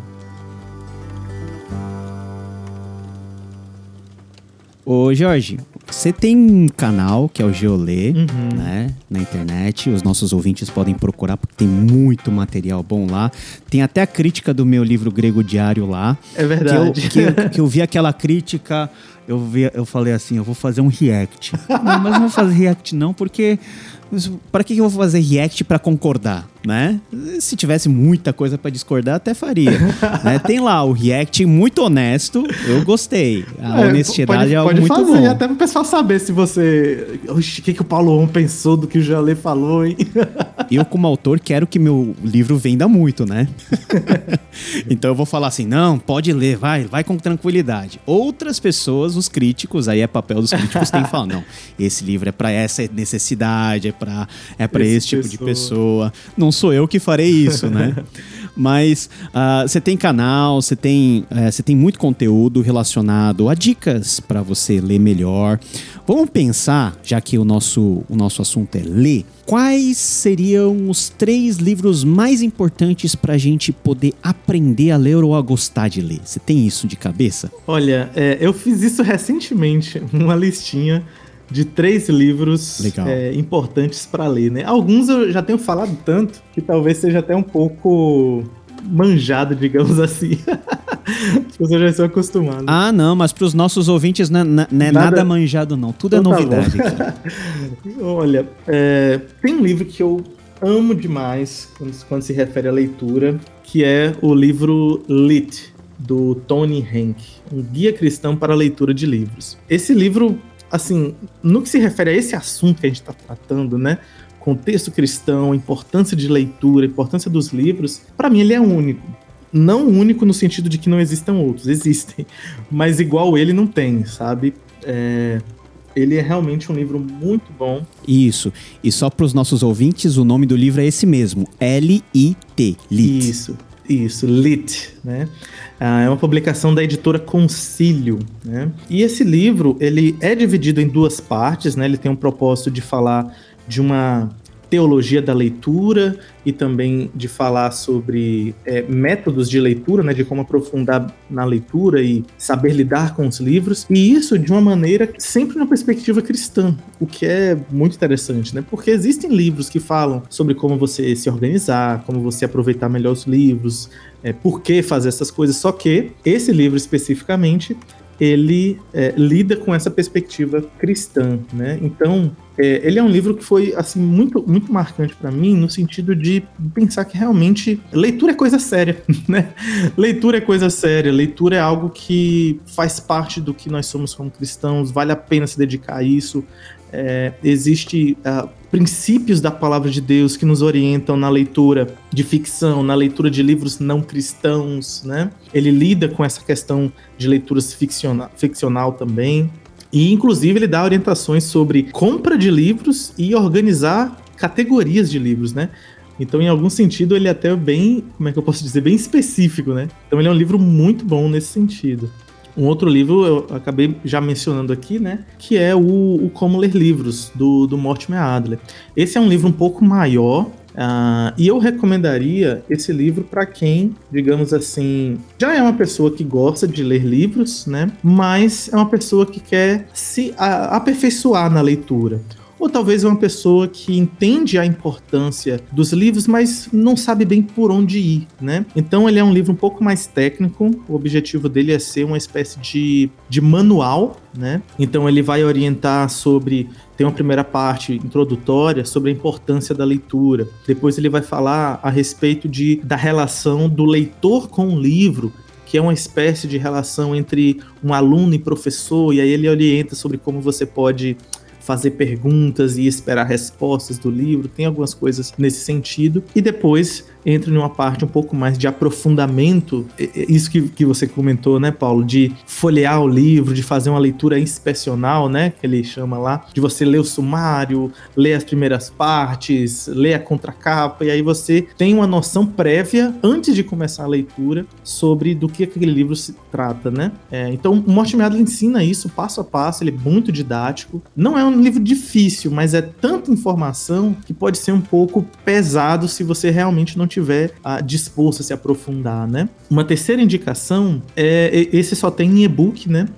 Ô, Jorge, você tem um canal que é o Geolê, uhum. né? Na internet. Os nossos ouvintes podem procurar porque tem muito material bom lá. Tem até a crítica do meu livro grego diário lá. É verdade. Que eu, que, que eu vi aquela crítica, eu, vi, eu falei assim: eu vou fazer um react. *laughs* não, mas não vou fazer react não, porque para que eu vou fazer react para concordar, né? Se tivesse muita coisa para discordar, até faria. *laughs* né? Tem lá o react muito honesto, eu gostei. A é, honestidade pode, é algo pode muito fazer, bom. até pro pessoal saber se você... O que, que o Paulo On pensou do que o Jalê falou, hein? eu, como autor, quero que meu livro venda muito, né? *laughs* então eu vou falar assim, não, pode ler, vai, vai com tranquilidade. Outras pessoas, os críticos, aí é papel dos críticos, tem que falar, não, esse livro é para essa necessidade, é para é para esse, esse tipo pessoa. de pessoa. Não sou eu que farei isso, né? *laughs* Mas uh, você tem canal, você tem, uh, tem muito conteúdo relacionado a dicas para você ler melhor. Vamos pensar, já que o nosso, o nosso assunto é ler, quais seriam os três livros mais importantes para a gente poder aprender a ler ou a gostar de ler? Você tem isso de cabeça? Olha, é, eu fiz isso recentemente, *laughs* uma listinha de três livros é, importantes para ler, né? Alguns eu já tenho falado tanto que talvez seja até um pouco manjado, digamos *laughs* assim. As pessoas já estão acostumadas. Ah, não, mas para os nossos ouvintes não é, não é nada... nada... manjado, não. Tudo é então, é novidade. Tá *laughs* Olha, é, tem um livro que eu amo demais quando, quando, se refere à leitura, que é o livro Lit, do Tony Hank, um guia cristão para a leitura de livros. Esse livro assim, no que se refere a esse assunto que a gente está tratando, né? Contexto cristão, importância de leitura, importância dos livros, para mim ele é único. Não único no sentido de que não existam outros, existem, *laughs* mas igual ele não tem, sabe? É, ele é realmente um livro muito bom. Isso. E só para os nossos ouvintes, o nome do livro é esse mesmo: L-I-T. Lit. Isso. Isso, Lit, né? Ah, é uma publicação da editora Concílio, né? E esse livro, ele é dividido em duas partes, né? Ele tem um propósito de falar de uma teologia da leitura e também de falar sobre é, métodos de leitura, né, de como aprofundar na leitura e saber lidar com os livros, e isso de uma maneira sempre na perspectiva cristã, o que é muito interessante, né, porque existem livros que falam sobre como você se organizar, como você aproveitar melhor os livros, é, por que fazer essas coisas, só que esse livro especificamente ele é, lida com essa perspectiva cristã, né? Então, é, ele é um livro que foi assim muito, muito marcante para mim no sentido de pensar que realmente leitura é coisa séria, *laughs* né? Leitura é coisa séria, leitura é algo que faz parte do que nós somos como cristãos, vale a pena se dedicar a isso. É, existe uh, princípios da palavra de Deus que nos orientam na leitura de ficção, na leitura de livros não cristãos, né? Ele lida com essa questão de leituras ficcional, ficcional também. E, inclusive, ele dá orientações sobre compra de livros e organizar categorias de livros, né? Então, em algum sentido, ele é até bem, como é que eu posso dizer, bem específico, né? Então, ele é um livro muito bom nesse sentido. Um outro livro eu acabei já mencionando aqui, né? Que é o, o Como Ler Livros, do, do Mortimer Adler. Esse é um livro um pouco maior, Uh, e eu recomendaria esse livro para quem, digamos assim, já é uma pessoa que gosta de ler livros, né? Mas é uma pessoa que quer se aperfeiçoar na leitura ou talvez uma pessoa que entende a importância dos livros, mas não sabe bem por onde ir, né? Então ele é um livro um pouco mais técnico, o objetivo dele é ser uma espécie de, de manual, né? Então ele vai orientar sobre tem uma primeira parte introdutória sobre a importância da leitura. Depois ele vai falar a respeito de, da relação do leitor com o livro, que é uma espécie de relação entre um aluno e professor, e aí ele orienta sobre como você pode fazer perguntas e esperar respostas do livro, tem algumas coisas nesse sentido. E depois entra em uma parte um pouco mais de aprofundamento, isso que, que você comentou, né, Paulo, de folhear o livro, de fazer uma leitura inspecional, né, que ele chama lá, de você ler o sumário, ler as primeiras partes, ler a contracapa, e aí você tem uma noção prévia, antes de começar a leitura, sobre do que aquele livro se trata, né. É, então, o Mortimer Adler ensina isso passo a passo, ele é muito didático, não é um livro difícil, mas é tanta informação que pode ser um pouco pesado se você realmente não tiver ah, disposto a se aprofundar, né? Uma terceira indicação é esse só tem em e-book, né?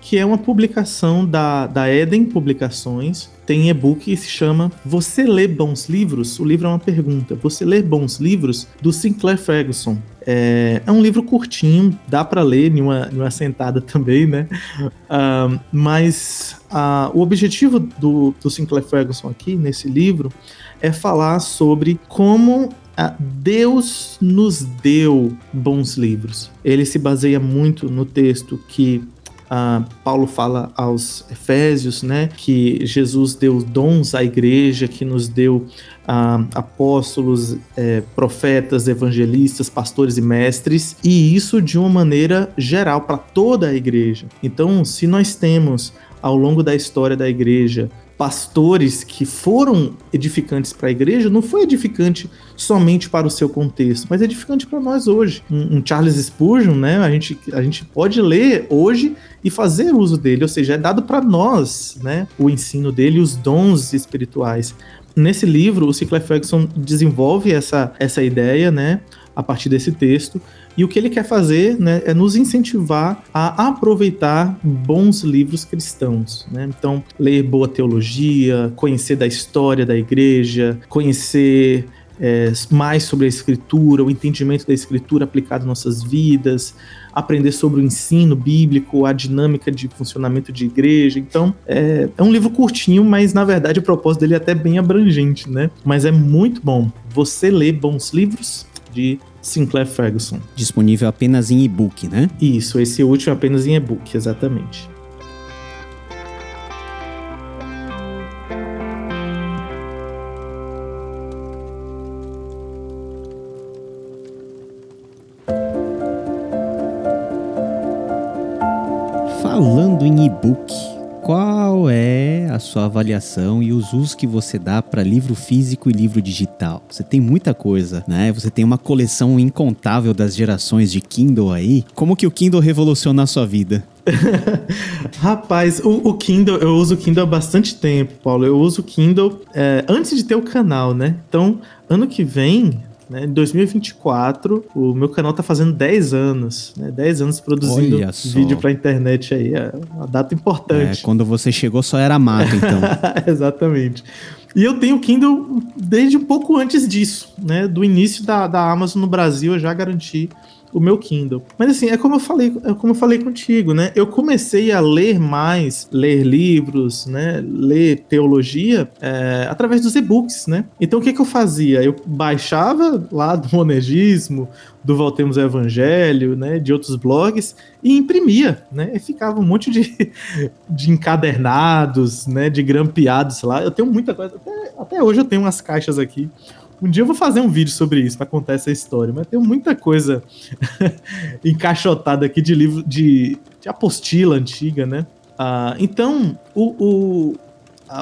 Que é uma publicação da, da Eden Publicações. Tem e-book e se chama Você lê bons livros? O livro é uma pergunta. Você lê bons livros? Do Sinclair Ferguson. É, é um livro curtinho, dá para ler em uma, em uma sentada *laughs* também, né? Uh, mas uh, o objetivo do, do Sinclair Ferguson aqui, nesse livro, é falar sobre como ah, Deus nos deu bons livros. Ele se baseia muito no texto que Uh, Paulo fala aos Efésios, né, que Jesus deu dons à igreja, que nos deu uh, apóstolos, eh, profetas, evangelistas, pastores e mestres, e isso de uma maneira geral para toda a igreja. Então, se nós temos ao longo da história da igreja pastores que foram edificantes para a igreja, não foi edificante somente para o seu contexto, mas edificante para nós hoje. Um, um, Charles Spurgeon, né? A gente, a gente pode ler hoje e fazer uso dele, ou seja, é dado para nós, né? O ensino dele, os dons espirituais. Nesse livro, o Sinclair Ferguson desenvolve essa, essa ideia, né? A partir desse texto e o que ele quer fazer né, é nos incentivar a aproveitar bons livros cristãos. Né? Então, ler boa teologia, conhecer da história da igreja, conhecer é, mais sobre a escritura, o entendimento da escritura aplicado em nossas vidas, aprender sobre o ensino bíblico, a dinâmica de funcionamento de igreja. Então, é, é um livro curtinho, mas na verdade o propósito dele é até bem abrangente, né? Mas é muito bom. Você lê bons livros de Sinclair Ferguson. Disponível apenas em e-book, né? Isso, esse último é apenas em e-book, exatamente. A sua avaliação e os usos que você dá para livro físico e livro digital? Você tem muita coisa, né? Você tem uma coleção incontável das gerações de Kindle aí. Como que o Kindle revoluciona a sua vida? *laughs* Rapaz, o, o, Kindle, eu uso o Kindle há bastante tempo, Paulo. Eu uso o Kindle é, antes de ter o canal, né? Então, ano que vem, né? Em 2024, o meu canal tá fazendo 10 anos, né? 10 anos produzindo vídeo pra internet aí. É uma data importante. É, quando você chegou só era mato, então. *laughs* Exatamente. E eu tenho Kindle desde um pouco antes disso, né? Do início da, da Amazon no Brasil, eu já garanti o meu Kindle. Mas assim, é como eu falei, é como eu falei contigo, né? Eu comecei a ler mais, ler livros, né? Ler teologia é, através dos e-books, né? Então o que, que eu fazia? Eu baixava lá do Monegismo, do Voltemos ao Evangelho, né, de outros blogs, e imprimia, né, e ficava um monte de, *laughs* de encadernados, né, de grampeados lá. Eu tenho muita coisa, até, até hoje eu tenho umas caixas aqui. Um dia eu vou fazer um vídeo sobre isso para contar essa história, mas tem muita coisa *laughs* encaixotada aqui de livro de, de apostila antiga, né? Ah, então, o, o,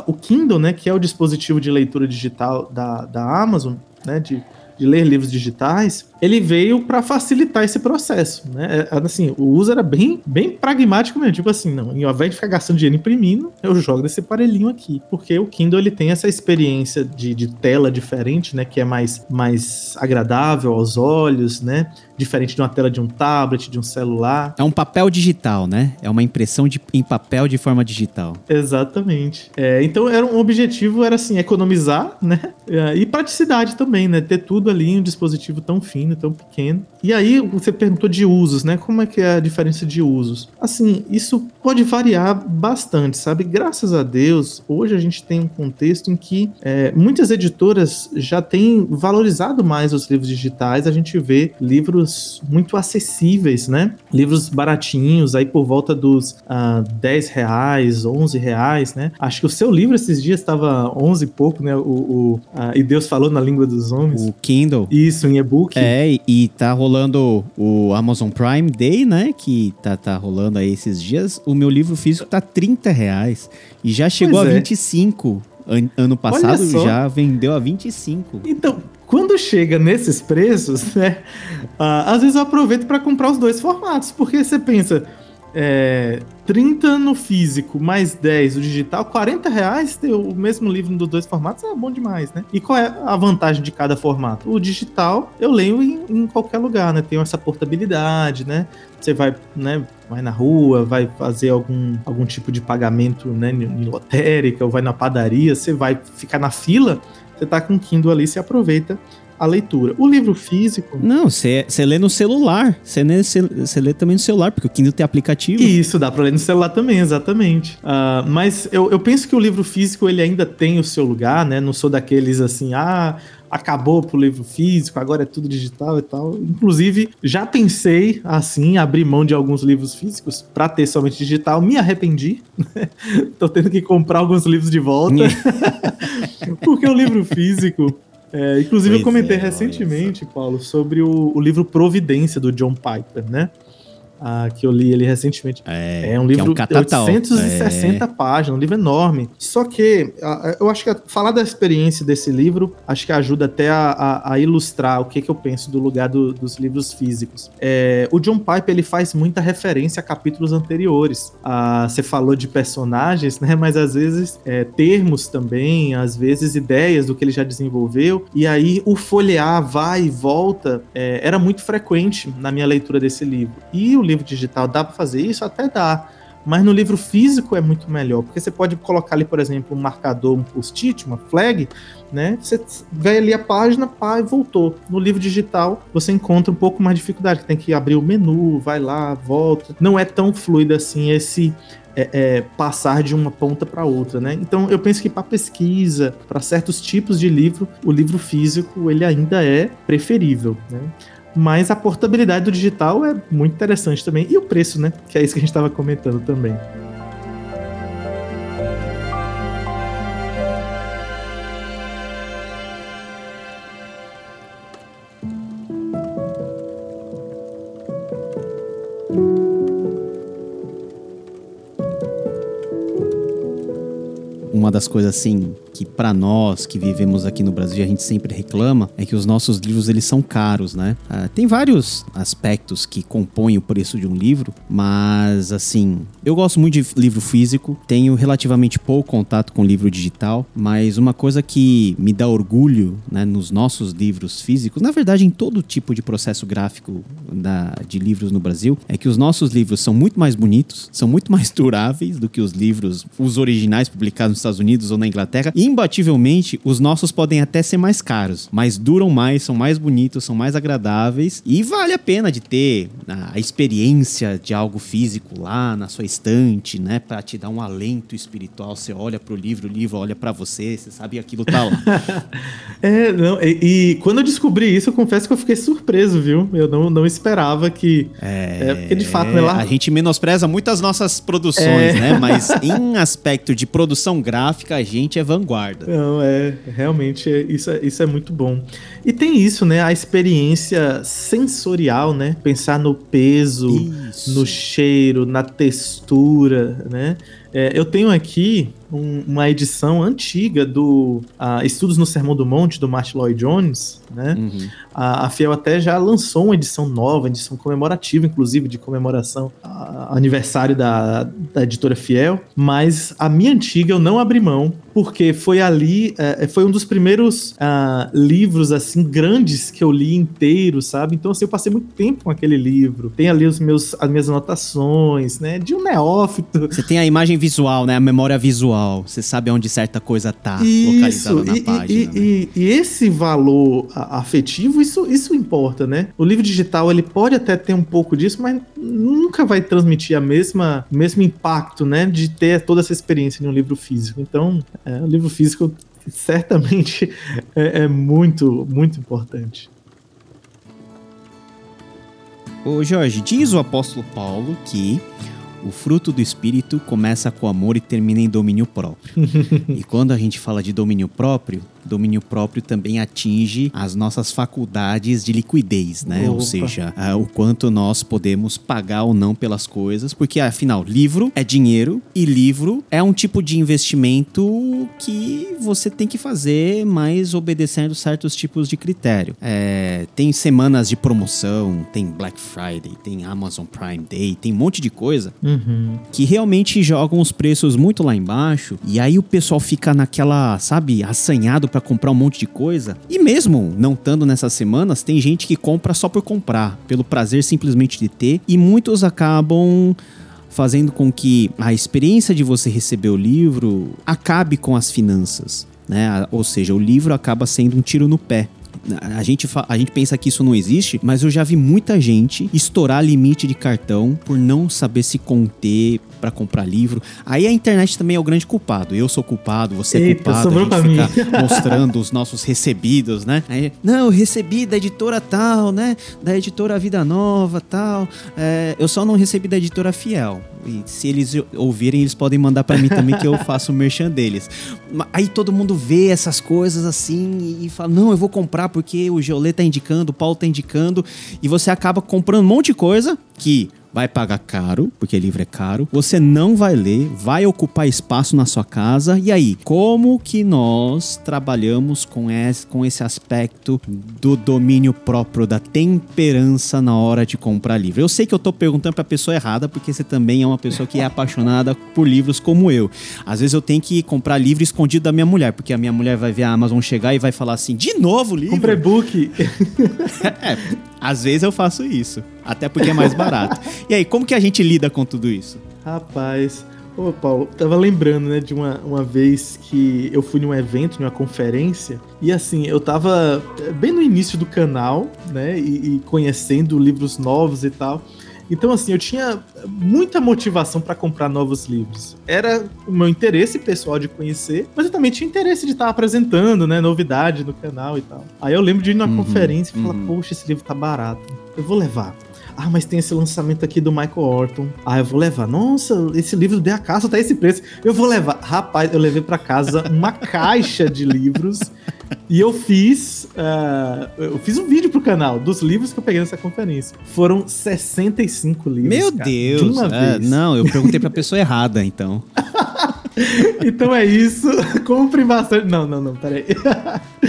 o Kindle, né, que é o dispositivo de leitura digital da, da Amazon, né, de, de ler livros digitais, ele veio para facilitar esse processo, né? É, assim, o uso era bem, bem pragmático mesmo, tipo assim, não, ao invés de ficar gastando dinheiro imprimindo, eu jogo nesse aparelhinho aqui, porque o Kindle ele tem essa experiência de, de tela diferente, né, que é mais, mais agradável aos olhos, né? Diferente de uma tela de um tablet, de um celular. É um papel digital, né? É uma impressão de, em papel de forma digital. Exatamente. É, então era um objetivo era assim economizar, né? É, e praticidade também, né? Ter tudo ali em um dispositivo tão fino pequeno, tão pequeno. E aí você perguntou de usos, né? Como é que é a diferença de usos? Assim, isso pode variar bastante, sabe? Graças a Deus, hoje a gente tem um contexto em que é, muitas editoras já têm valorizado mais os livros digitais. A gente vê livros muito acessíveis, né? Livros baratinhos, aí por volta dos uh, 10 reais, 11 reais, né? Acho que o seu livro esses dias estava 11 e pouco, né? O, o uh, E Deus Falou na Língua dos Homens. O Kindle. Isso, em e-book. É, e tá rolando o Amazon Prime Day, né? Que tá, tá rolando aí esses dias. O meu livro físico tá 30 reais. E já chegou pois a é. 25. An ano passado já vendeu a 25. Então, quando chega nesses preços, né? Uh, às vezes eu aproveito para comprar os dois formatos, porque você pensa, é, 30 no físico, mais 10 no digital, 40 reais ter o mesmo livro dos dois formatos é bom demais, né? E qual é a vantagem de cada formato? O digital eu leio em, em qualquer lugar, né? Tem essa portabilidade, né? Você vai, né, vai na rua, vai fazer algum, algum tipo de pagamento né, em lotérica, ou vai na padaria, você vai ficar na fila, você tá com o Kindle ali, você aproveita a leitura. O livro físico. Não, você lê no celular. Você lê, lê, também no celular, porque o Kindle tem aplicativo. Isso, dá pra ler no celular também, exatamente. Uh, mas eu, eu penso que o livro físico ele ainda tem o seu lugar, né? Não sou daqueles assim, ah acabou pro livro físico, agora é tudo digital e tal. Inclusive, já pensei assim, abrir mão de alguns livros físicos para ter somente digital, me arrependi. *laughs* Tô tendo que comprar alguns livros de volta. *laughs* Porque o livro físico, é, inclusive, pois eu comentei é, recentemente, Paulo, sobre o, o, livro Providência, do John Piper, né? Ah, que eu li ele recentemente. É, é um livro é um de 860 é. páginas, um livro enorme. Só que eu acho que falar da experiência desse livro, acho que ajuda até a, a, a ilustrar o que, que eu penso do lugar do, dos livros físicos. É, o John Piper ele faz muita referência a capítulos anteriores. Ah, você falou de personagens, né? Mas às vezes é, termos também, às vezes ideias do que ele já desenvolveu. E aí o folhear vai e volta é, era muito frequente na minha leitura desse livro. E o livro digital dá para fazer isso? Até dá. Mas no livro físico é muito melhor, porque você pode colocar ali, por exemplo, um marcador, um post-it, uma flag, né? Você vai ali a página, pá, e voltou. No livro digital, você encontra um pouco mais de dificuldade, tem que abrir o menu, vai lá, volta. Não é tão fluido assim esse é, é, passar de uma ponta para outra, né? Então eu penso que para pesquisa, para certos tipos de livro, o livro físico ele ainda é preferível, né? Mas a portabilidade do digital é muito interessante também. E o preço, né? Que é isso que a gente estava comentando também. Uma das coisas assim que para nós que vivemos aqui no Brasil a gente sempre reclama é que os nossos livros eles são caros, né? Ah, tem vários aspectos que compõem o preço de um livro, mas assim Eu gosto muito de livro físico, tenho relativamente pouco contato com livro digital, mas uma coisa que me dá orgulho né, nos nossos livros físicos, na verdade em todo tipo de processo gráfico da, de livros no Brasil, é que os nossos livros são muito mais bonitos, são muito mais *laughs* duráveis do que os livros, os originais publicados nos Estados Unidos ou na Inglaterra. Imbativelmente, os nossos podem até ser mais caros, mas duram mais, são mais bonitos, são mais agradáveis e vale a pena de ter a experiência de algo físico lá na sua estante, né, para te dar um alento espiritual. Você olha pro livro, o livro olha para você, você sabe aquilo tá lá. *laughs* é, não, e, e, quando eu descobri isso, eu confesso que eu fiquei surpreso, viu? Eu não, não esperava que. É, é porque de fato, né, lá... a gente menospreza muitas nossas produções, é. né? Mas em aspecto de produção gráfica, a gente é vanguarda. Não, é, realmente, é, isso, é, isso é muito bom. E tem isso, né? A experiência sensorial, né? Pensar no peso, isso. no cheiro, na textura, né? É, eu tenho aqui um, uma edição antiga do uh, Estudos no Sermão do Monte, do Martin Lloyd Jones, né? Uhum. A, a, Fiel até já lançou uma edição nova, edição comemorativa, inclusive, de comemoração ao aniversário da, da editora Fiel, mas a minha antiga eu não abri mão, porque foi ali, é, foi um dos primeiros uh, livros, assim, grandes que eu li inteiro, sabe? Então, assim, eu passei muito tempo com aquele livro. Tem ali os meus, as minhas anotações, né? De um neófito. Você tem a imagem visual, né? A memória visual. Você sabe onde certa coisa tá isso, localizada na e, página. E, né? e, e, esse valor afetivo, isso, isso importa, né? O livro digital, ele pode até ter um pouco disso, mas nunca vai transmitir a mesma mesmo impacto, né? De ter toda essa experiência em um livro físico. Então, é, o livro físico certamente *laughs* é, é muito, muito importante. Ô Jorge, diz o apóstolo Paulo que o fruto do espírito começa com amor e termina em domínio próprio. *laughs* e quando a gente fala de domínio próprio, domínio próprio também atinge as nossas faculdades de liquidez, né? Opa. Ou seja, uh, o quanto nós podemos pagar ou não pelas coisas, porque afinal, livro é dinheiro e livro é um tipo de investimento que você tem que fazer, mas obedecendo certos tipos de critério. É, tem semanas de promoção, tem Black Friday, tem Amazon Prime Day, tem um monte de coisa uhum. que realmente jogam os preços muito lá embaixo e aí o pessoal fica naquela, sabe, assanhado para comprar um monte de coisa. E mesmo não estando nessas semanas, tem gente que compra só por comprar, pelo prazer simplesmente de ter, e muitos acabam fazendo com que a experiência de você receber o livro acabe com as finanças. Né? Ou seja, o livro acaba sendo um tiro no pé. A gente, a gente pensa que isso não existe, mas eu já vi muita gente estourar limite de cartão por não saber se conter para comprar livro. Aí a internet também é o grande culpado. Eu sou culpado, você é Eita, é culpado. A gente fica *laughs* mostrando os nossos recebidos, né? Aí, não, eu recebi da editora tal, né? Da editora Vida Nova tal. É, eu só não recebi da editora Fiel. E se eles ouvirem, eles podem mandar para mim também que eu *laughs* faço o merchan deles. Aí todo mundo vê essas coisas assim e fala: não, eu vou comprar porque o Geolê tá indicando, o Paulo tá indicando. E você acaba comprando um monte de coisa que vai pagar caro, porque livro é caro. Você não vai ler, vai ocupar espaço na sua casa. E aí, como que nós trabalhamos com esse, com esse aspecto do domínio próprio, da temperança na hora de comprar livro? Eu sei que eu tô perguntando pra pessoa errada, porque você também é uma pessoa que é apaixonada por livros como eu. Às vezes eu tenho que comprar livro escondido da minha mulher, porque a minha mulher vai ver a Amazon chegar e vai falar assim: de novo livro? Compre book. *laughs* é, às vezes eu faço isso. Até porque é mais barato. *laughs* e aí, como que a gente lida com tudo isso? Rapaz, Ô, Paulo, tava lembrando, né, de uma, uma vez que eu fui num evento, numa conferência, e assim, eu tava bem no início do canal, né, e, e conhecendo livros novos e tal. Então, assim, eu tinha muita motivação para comprar novos livros. Era o meu interesse pessoal de conhecer, mas eu também tinha interesse de estar apresentando, né, novidade no canal e tal. Aí eu lembro de ir numa uhum, conferência e falar, uhum. poxa, esse livro tá barato, eu vou levar. Ah, mas tem esse lançamento aqui do Michael Orton. Ah, eu vou levar. Nossa, esse livro de acaso tá esse preço. Eu vou levar. Rapaz, eu levei para casa uma *laughs* caixa de livros e eu fiz. Uh, eu fiz um vídeo pro canal dos livros que eu peguei nessa conferência. Foram 65 livros. Meu cara, Deus! De uma é, vez. Não, eu perguntei pra pessoa errada, então. *laughs* então é isso. *laughs* Compre bastante. Não, não, não, peraí.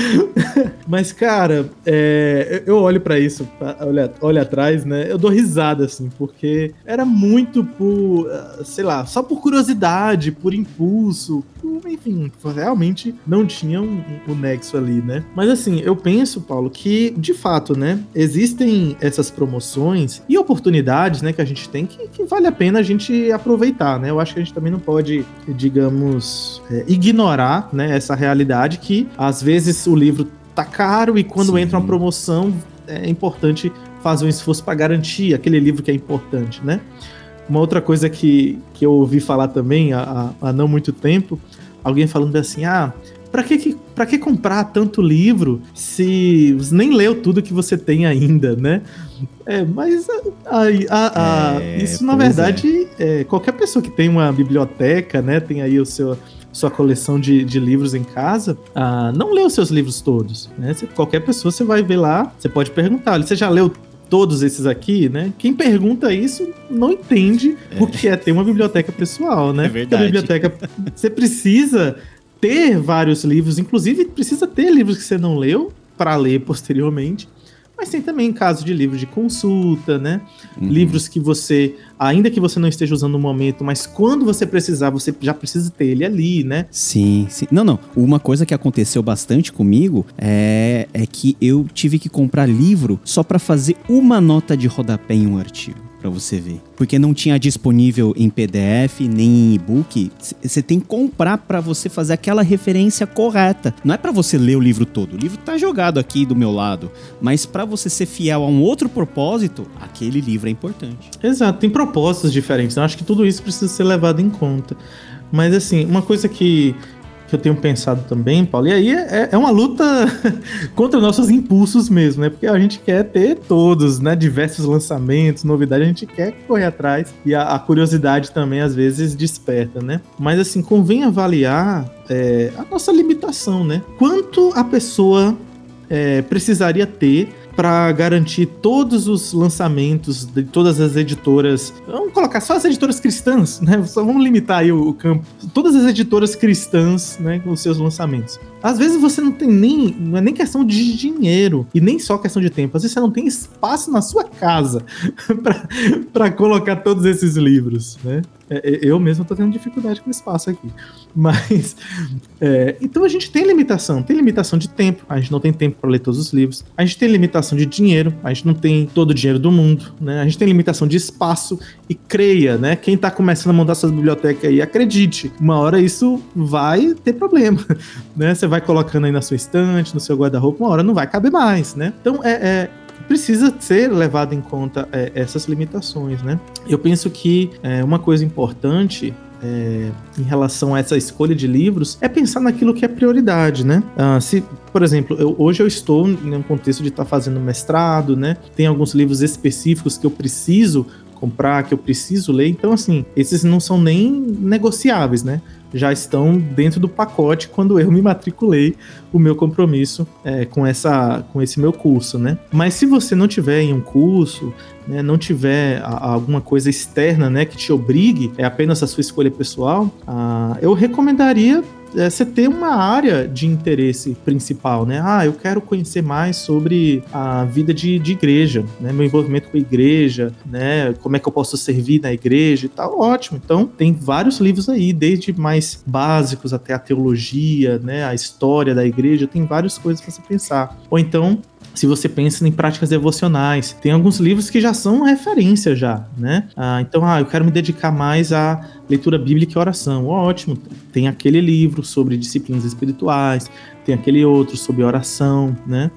*laughs* Mas, cara, é, eu olho para isso, olha, olha atrás, né? Eu dou risada, assim, porque era muito por, sei lá, só por curiosidade, por impulso, enfim, realmente não tinha um, um, nexo ali, né? Mas, assim, eu penso, Paulo, que de fato, né, existem essas promoções e oportunidades, né, que a gente tem que, que vale a pena a gente aproveitar, né? Eu acho que a gente também não pode, digamos, é, ignorar, né, essa realidade que às vezes o livro tá caro e quando Sim. entra uma promoção é importante fazer um esforço para garantir aquele livro que é importante, né? Uma outra coisa que, que eu ouvi falar também há, há não muito tempo, alguém falando assim, ah, para que, pra que comprar tanto livro se você nem leu tudo que você tem ainda, né? É, mas a, a, a, é, isso na verdade, é. É, qualquer pessoa que tem uma biblioteca, né, tem aí o seu sua coleção de, de livros em casa, ah, não lê os seus livros todos, né? Você, qualquer pessoa você vai ver lá, você pode perguntar, você já leu todos esses aqui, né? Quem pergunta isso não entende é. o que é ter uma biblioteca pessoal, né? É verdade. Porque a biblioteca, você precisa ter vários livros, inclusive precisa ter livros que você não leu para ler posteriormente. Mas tem também casos de livros de consulta, né? Uhum. Livros que você, ainda que você não esteja usando no momento, mas quando você precisar, você já precisa ter ele ali, né? Sim, sim. Não, não. Uma coisa que aconteceu bastante comigo é, é que eu tive que comprar livro só para fazer uma nota de rodapé em um artigo para você ver. Porque não tinha disponível em PDF nem em e-book. Você tem que comprar para você fazer aquela referência correta. Não é para você ler o livro todo. O livro tá jogado aqui do meu lado, mas para você ser fiel a um outro propósito, aquele livro é importante. Exato, tem propósitos diferentes. Eu acho que tudo isso precisa ser levado em conta. Mas assim, uma coisa que que eu tenho pensado também, Paulo, e aí é, é uma luta *laughs* contra nossos impulsos mesmo, né? Porque a gente quer ter todos, né? Diversos lançamentos, novidades, a gente quer correr atrás e a, a curiosidade também às vezes desperta, né? Mas assim, convém avaliar é, a nossa limitação, né? Quanto a pessoa é, precisaria ter para garantir todos os lançamentos de todas as editoras. Vamos colocar só as editoras cristãs, né? Só vamos limitar aí o, campo. Todas as editoras cristãs, né, com seus lançamentos. Às vezes você não tem nem. Não é nem questão de dinheiro e nem só questão de tempo. Às vezes você não tem espaço na sua casa *laughs* para colocar todos esses livros, né? É, é, eu mesmo tô tendo dificuldade com espaço aqui. Mas. É, então a gente tem limitação. Tem limitação de tempo. A gente não tem tempo para ler todos os livros. A gente tem limitação de dinheiro. A gente não tem todo o dinheiro do mundo. Né? A gente tem limitação de espaço. E creia, né? Quem tá começando a montar suas bibliotecas aí, acredite. Uma hora isso vai ter problema. *laughs* Né? Você vai colocando aí na sua estante, no seu guarda-roupa, uma hora não vai caber mais, né? Então é, é precisa ser levado em conta é, essas limitações, né? Eu penso que é, uma coisa importante é, em relação a essa escolha de livros é pensar naquilo que é prioridade, né? Ah, se, por exemplo, eu, hoje eu estou em um contexto de estar tá fazendo mestrado, né? Tem alguns livros específicos que eu preciso comprar, que eu preciso ler, então assim, esses não são nem negociáveis, né? já estão dentro do pacote quando eu me matriculei o meu compromisso é, com, essa, com esse meu curso, né? Mas se você não tiver em um curso, né, não tiver a, alguma coisa externa, né, que te obrigue, é apenas a sua escolha pessoal, ah, eu recomendaria é, você ter uma área de interesse principal, né? Ah, eu quero conhecer mais sobre a vida de, de igreja, né? Meu envolvimento com a igreja, né? Como é que eu posso servir na igreja e tal. Ótimo. Então, tem vários livros aí, desde mais básicos até a teologia, né? A história da igreja, tem várias coisas para você pensar. Ou então, se você pensa em práticas devocionais. Tem alguns livros que já são referência já, né? Ah, então, ah, eu quero me dedicar mais à leitura bíblica e oração. Ótimo, tem aquele livro sobre disciplinas espirituais, tem aquele outro sobre oração, né?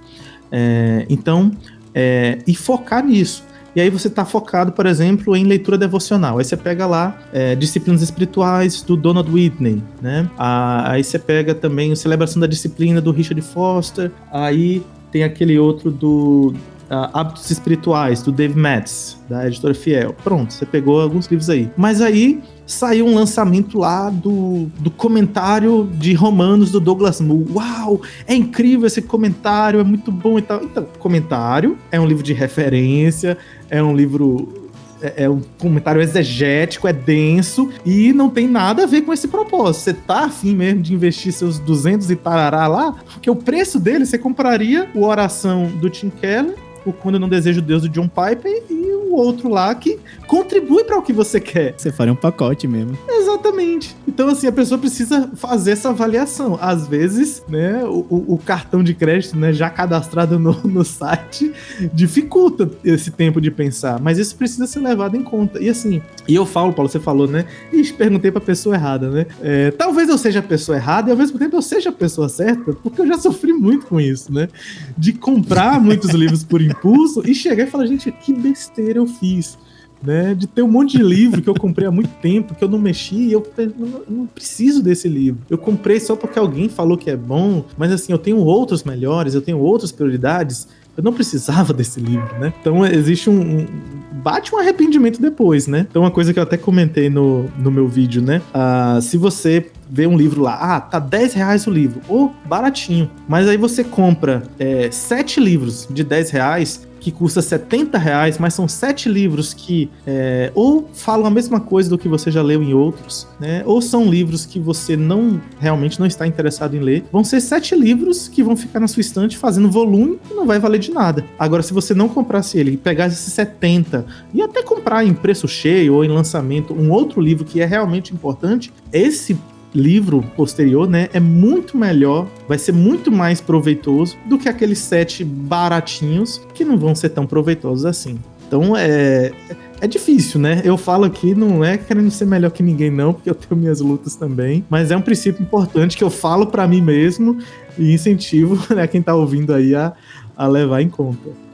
É, então, é, e focar nisso. E aí você está focado, por exemplo, em leitura devocional. Aí você pega lá é, disciplinas espirituais do Donald Whitney, né? Ah, aí você pega também a celebração da disciplina do Richard Foster. Aí tem aquele outro do uh, Hábitos Espirituais, do Dave Matz, da editora Fiel. Pronto, você pegou alguns livros aí. Mas aí saiu um lançamento lá do, do comentário de Romanos do Douglas Moo. Uau, é incrível esse comentário, é muito bom e tal. Então, comentário é um livro de referência, é um livro é, é, um comentário exegético, é denso e não tem nada a ver com esse propósito. Você tá afim mesmo de investir seus 200 e tarará lá? Porque o preço dele, você compraria o Oração do Tim Keller o Quando Eu Não Desejo Deus do John Piper e o outro lá que contribui para o que você quer. Você faria um pacote mesmo. Exatamente. Então, assim, a pessoa precisa fazer essa avaliação. Às vezes, né, o, o cartão de crédito, né, já cadastrado no, no site, dificulta esse tempo de pensar. Mas isso precisa ser levado em conta. E assim, e eu falo, Paulo, você falou, né? E perguntei pra pessoa errada, né? É, talvez eu seja a pessoa errada e ao mesmo tempo eu seja a pessoa certa, porque eu já sofri muito com isso, né? De comprar muitos livros por impulso e chegar e falar, gente, que besteira eu fiz né? De ter um monte de livro que eu comprei há muito tempo, que eu não mexi, eu não, não, preciso desse livro. Eu comprei só porque alguém falou que é bom, mas assim, eu tenho outros melhores, eu tenho outras prioridades. Eu não precisava desse livro, né? Então existe um, um, bate um arrependimento depois, né? Então uma coisa que eu até comentei no, no meu vídeo, né? Uh, se você vê um livro lá, ah, tá 10 reais o livro, ou baratinho, mas aí você compra é, sete livros de 10 reais, que custa 70 reais, mas são sete livros que é, ou falam a mesma coisa do que você já leu em outros, né? Ou são livros que você não realmente não está interessado em ler. Vão ser sete livros que vão ficar na sua estante fazendo volume e não vai valer de nada. Agora, se você não comprasse ele e pegasse esses 70 e até comprar em preço cheio ou em lançamento um outro livro que é realmente importante, esse livro posterior, né, é muito melhor, vai ser muito mais proveitoso do que aqueles sete baratinhos que não vão ser tão proveitosos assim. Então é, é difícil, né? Eu falo aqui, não é querendo ser melhor que ninguém, não, porque eu tenho minhas lutas também, mas é um princípio importante que eu falo para mim mesmo e incentivo *laughs* né, quem tá ouvindo aí a, a levar em conta.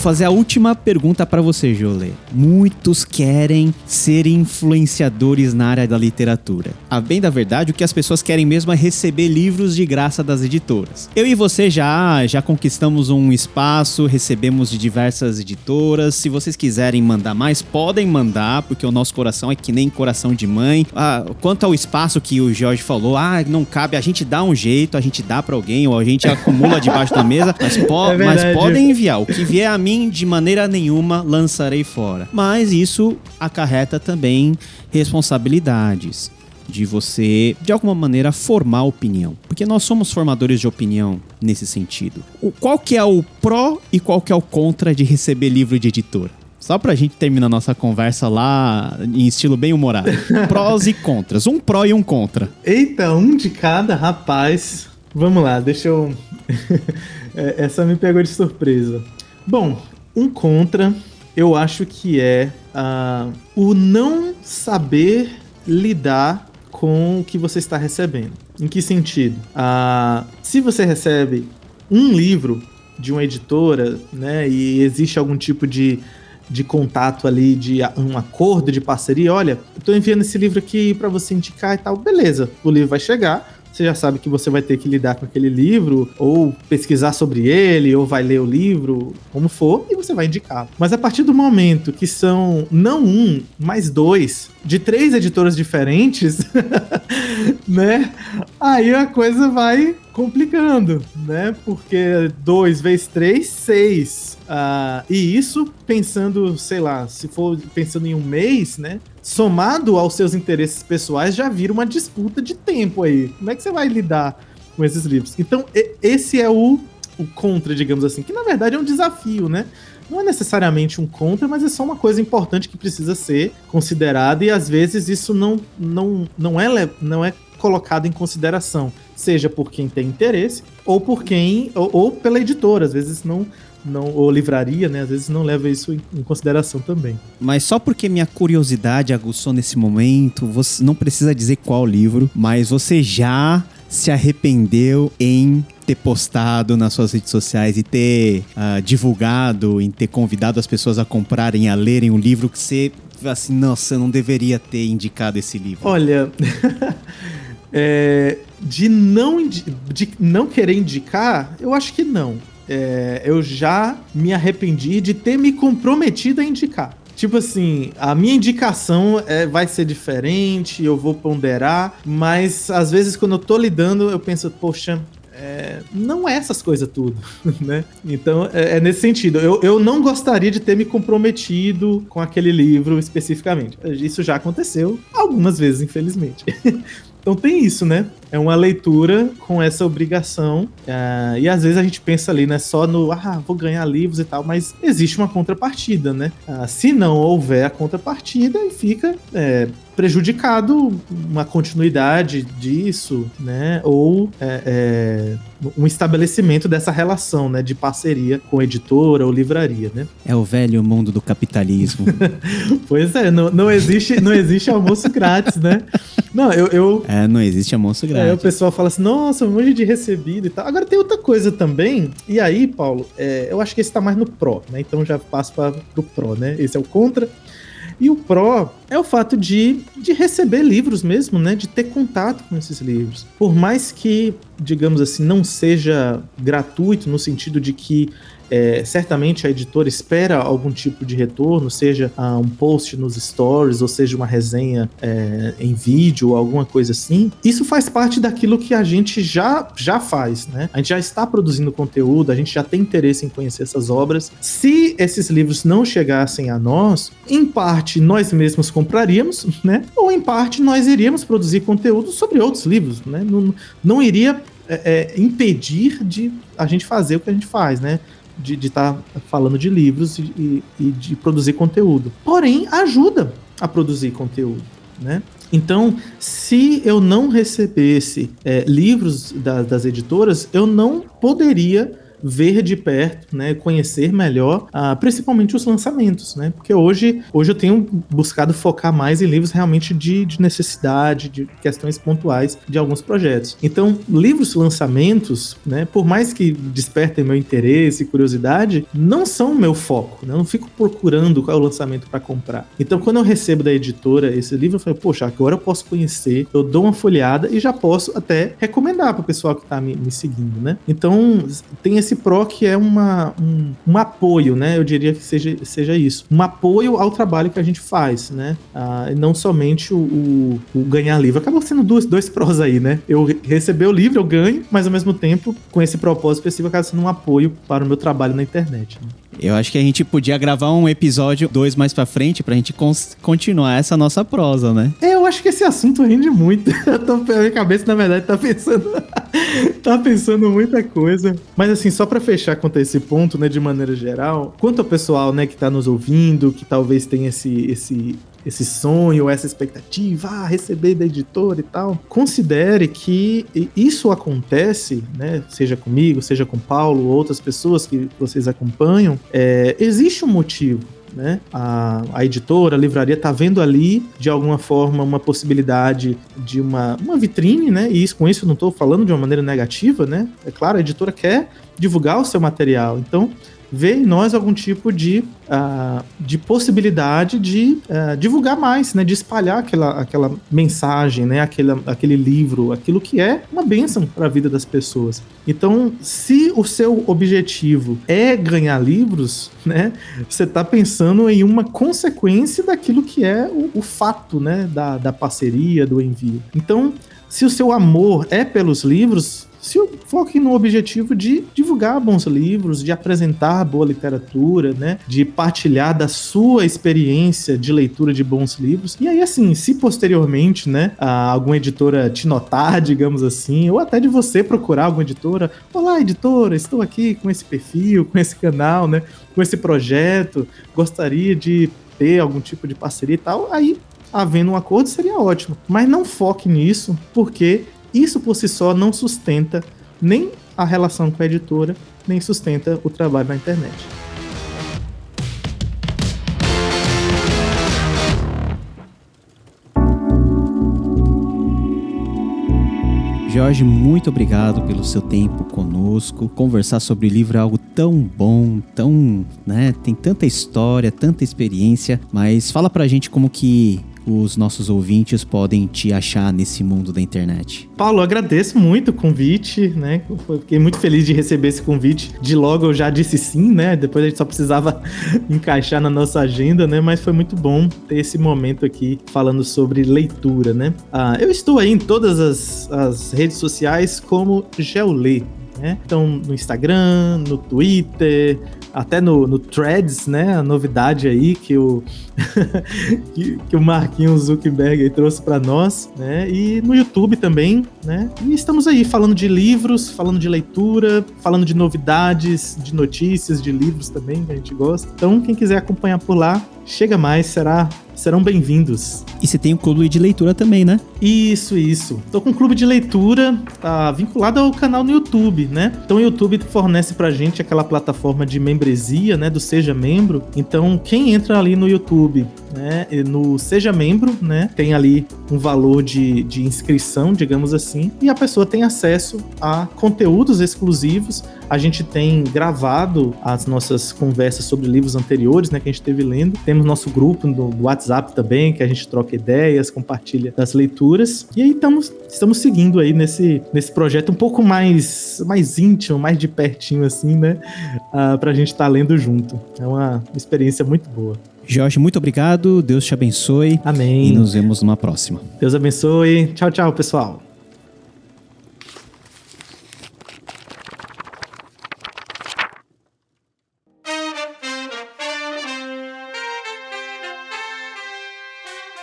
Vou fazer a última pergunta para você, Jolê. Muitos querem ser influenciadores na área da literatura. A bem da verdade, o que as pessoas querem mesmo é receber livros de graça das editoras. Eu e você já já conquistamos um espaço, recebemos de diversas editoras. Se vocês quiserem mandar mais, podem mandar, porque o nosso coração é que nem coração de mãe. Ah, quanto ao espaço que o Jorge falou, ah, não cabe, a gente dá um jeito, a gente dá para alguém ou a gente acumula debaixo da mesa, mas, po *laughs* é mas podem enviar. O que vier a mim mim de maneira nenhuma lançarei fora. Mas isso acarreta também responsabilidades de você, de alguma maneira, formar opinião. Porque nós somos formadores de opinião nesse sentido. O, qual que é o pró e qual que é o contra de receber livro de editor? Só pra gente terminar nossa conversa lá em estilo bem humorado. *laughs* Prós e contras. Um pró e um contra. Eita, um de cada, rapaz. Vamos lá, deixa eu. *laughs* É, essa me pegou de surpresa. Bom, um contra, eu acho que é uh, o não saber lidar com o que você está recebendo. Em que sentido? Uh, se você recebe um livro de uma editora, né, e existe algum tipo de, de contato ali, de um acordo de parceria, olha, tô enviando esse livro aqui para você indicar e tal, beleza, o livro vai chegar, você já sabe que você vai ter que lidar com aquele livro, ou pesquisar sobre ele, ou vai ler o livro, como for, e você vai indicar. Mas a partir do momento que são não um, mas dois, de três editoras diferentes, *laughs* né? Aí a coisa vai complicando, né? Porque dois vezes três, seis. Uh, e isso pensando, sei lá, se for pensando em um mês, né? Somado aos seus interesses pessoais, já vira uma disputa de tempo aí. Como é que você vai lidar com esses livros? Então, esse é o, o contra, digamos assim, que na verdade é um desafio, né? Não é necessariamente um contra, mas é só uma coisa importante que precisa ser considerada e às vezes isso não, não, não, é, não é colocado em consideração, seja por quem tem interesse ou por quem ou, ou pela editora, às vezes não não ou livraria, né? Às vezes não leva isso em, em, consideração também. Mas só porque minha curiosidade aguçou nesse momento, você não precisa dizer qual livro, mas você já se arrependeu em ter postado nas suas redes sociais e ter uh, divulgado, em ter convidado as pessoas a comprarem, a lerem um livro que você assim, nossa, eu não deveria ter indicado esse livro? Olha, *laughs* é, de, não, de não querer indicar, eu acho que não. É, eu já me arrependi de ter me comprometido a indicar. Tipo assim, a minha indicação é, vai ser diferente, eu vou ponderar, mas às vezes quando eu tô lidando, eu penso, poxa, é, não é essas coisas tudo, *laughs* né? Então é, é, nesse sentido. Eu, eu não gostaria de ter me comprometido com aquele livro especificamente. Isso já aconteceu algumas vezes, infelizmente. *laughs* Então tem isso, né? É uma leitura com essa obrigação. Uh, e às vezes a gente pensa ali, né, só no, ah, vou ganhar livros e tal, mas existe uma contrapartida, né? Uh, se não houver a contrapartida, fica é, prejudicado uma continuidade disso, né? Ou é, é, um estabelecimento dessa relação, né? De parceria com editora ou livraria, né? É o velho mundo do capitalismo. *laughs* pois é, não, não, existe, não existe almoço grátis, né? Não, eu, eu... É, não existe almoço grátis. Aí o pessoal fala assim, nossa, um monte de recebido e tal. Agora tem outra coisa também, e aí, Paulo, é, eu acho que esse tá mais no pró, né? Então já passo para pro pró, né? Esse é o contra. E o pró é o fato de, de receber livros mesmo, né? De ter contato com esses livros. Por mais que, digamos assim, não seja gratuito no sentido de que é, certamente a editora espera algum tipo de retorno, seja ah, um post nos stories, ou seja uma resenha é, em vídeo, alguma coisa assim. Isso faz parte daquilo que a gente já, já faz, né? A gente já está produzindo conteúdo, a gente já tem interesse em conhecer essas obras. Se esses livros não chegassem a nós, em parte nós mesmos compraríamos, né? Ou em parte nós iríamos produzir conteúdo sobre outros livros, né? Não, não iria é, é, impedir de a gente fazer o que a gente faz, né? De estar tá falando de livros e, e, de produzir conteúdo. Porém, ajuda a produzir conteúdo, né? Então, se eu não recebesse é, livros da, das editoras, eu não poderia ver de perto, né, conhecer melhor, uh, principalmente os lançamentos, né, porque hoje, hoje eu tenho buscado focar mais em livros realmente de, de necessidade, de questões pontuais de alguns projetos. Então, livros lançamentos, né, por mais que despertem meu interesse e curiosidade, não são o meu foco, né, eu não fico procurando qual é o lançamento para comprar. Então, quando eu recebo da editora esse livro, eu falo, poxa, agora eu posso conhecer, eu dou uma folheada e já posso até recomendar para o pessoal que está me, me seguindo, né. Então, tem esse esse PROC é uma, um, um, apoio, né? Eu diria que seja, seja isso. Um apoio ao trabalho que a gente faz, né? Ah, não somente o, o, o, ganhar livro. Acabou sendo dois, dois prós aí, né? Eu receber o livro, eu ganho, mas ao mesmo tempo, com esse propósito específico, acaba sendo um apoio para o meu trabalho na internet. Né? Eu acho que a gente podia gravar um episódio dois mais pra frente pra gente continuar essa nossa prosa, né? É, eu acho que esse assunto rende muito. *laughs* Eu tô, minha cabeça, na verdade, tá pensando. *laughs* tá pensando muita coisa. Mas assim, só para fechar quanto a esse ponto, né, de maneira geral, quanto ao pessoal, né, que tá nos ouvindo, que talvez tenha esse, esse esse sonho, essa expectativa, ah, receber da editora e tal, considere que isso acontece, né, seja comigo, seja com Paulo, outras pessoas que vocês acompanham, é, existe um motivo. Né? A, a editora, a livraria está vendo ali, de alguma forma, uma possibilidade de uma, uma vitrine, né? E isso, com isso eu não estou falando de uma maneira negativa, né? É claro, a editora quer divulgar o seu material. Então, vê em nós algum tipo de, uh, de possibilidade de uh, divulgar mais, né? De espalhar aquela, aquela mensagem, né? Aquele, aquele livro, aquilo que é uma bênção para a vida das pessoas. Então, se o seu objetivo é ganhar livros, *laughs* né? Você está pensando em uma consequência daquilo que é o, o fato, né? Da, da parceria, do envio. Então, se o seu amor é pelos livros, se foque no objetivo de divulgar bons livros, de apresentar boa literatura, né? De partilhar da sua experiência de leitura de bons livros. E aí, assim, se posteriormente, né, alguma editora te notar, digamos assim, ou até de você procurar alguma editora, olá, editora, estou aqui com esse perfil, com esse canal, né? Com esse projeto, gostaria de ter algum tipo de parceria e tal, aí havendo um acordo seria ótimo. Mas não foque nisso, porque isso por si só não sustenta nem a relação com a editora, nem sustenta o trabalho na internet. Jorge, muito obrigado pelo seu tempo conosco. Conversar sobre o livro é algo tão bom, tão, né, tem tanta história, tanta experiência, mas fala pra gente como que os nossos ouvintes podem te achar nesse mundo da internet? Paulo, agradeço muito o convite, né? Fiquei muito feliz de receber esse convite. De logo eu já disse sim, né? Depois a gente só precisava *laughs* encaixar na nossa agenda, né? Mas foi muito bom ter esse momento aqui falando sobre leitura, né? Ah, eu estou aí em todas as, as redes sociais como Geolê, né? Então, no Instagram, no Twitter, até no, no Threads, né? A novidade aí que o, *laughs* que, que, o Marquinhos Zuckerberg trouxe para nós, né? E no YouTube também, né? E estamos aí falando de livros, falando de leitura, falando de novidades, de notícias, de livros também, que a gente gosta. Então, quem quiser acompanhar por lá, chega mais, será serão bem-vindos. E você tem o um clube de leitura também, né? Isso, isso. Tô com um clube de leitura tá, vinculado ao canal no YouTube, né? Então o YouTube fornece pra gente aquela plataforma de membresia, né? Do Seja Membro. Então quem entra ali no YouTube, né? No Seja Membro, né? Tem ali um valor de, de inscrição, digamos assim, e a pessoa tem acesso a conteúdos exclusivos a gente tem gravado as nossas conversas sobre livros anteriores, né, que a gente esteve lendo. Temos nosso grupo no WhatsApp também, que a gente troca ideias, compartilha das leituras. E aí estamos, estamos seguindo aí nesse, nesse projeto um pouco mais, mais íntimo, mais de pertinho, assim, né? Uh, pra gente estar tá lendo junto. É uma experiência muito boa. Jorge, muito obrigado. Deus te abençoe. Amém. E nos vemos numa próxima. Deus abençoe. Tchau, tchau, pessoal.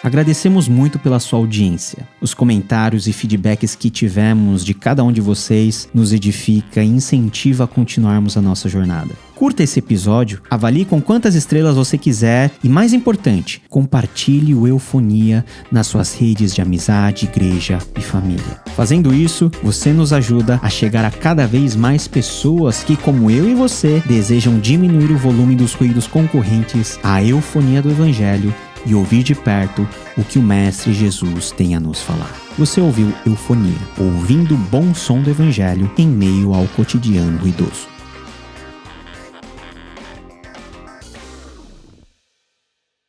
Agradecemos muito pela sua audiência. Os comentários e feedbacks que tivemos de cada um de vocês nos edifica e incentiva a continuarmos a nossa jornada. Curta esse episódio, avalie com quantas estrelas você quiser e, mais importante, compartilhe o Eufonia nas suas redes de amizade, igreja e família. Fazendo isso, você nos ajuda a chegar a cada vez mais pessoas que, como eu e você, desejam diminuir o volume dos ruídos concorrentes à eufonia do Evangelho e ouvir de perto o que o Mestre Jesus tem a nos falar. Você ouviu Eufonia, ouvindo o bom som do Evangelho em meio ao cotidiano ruidoso.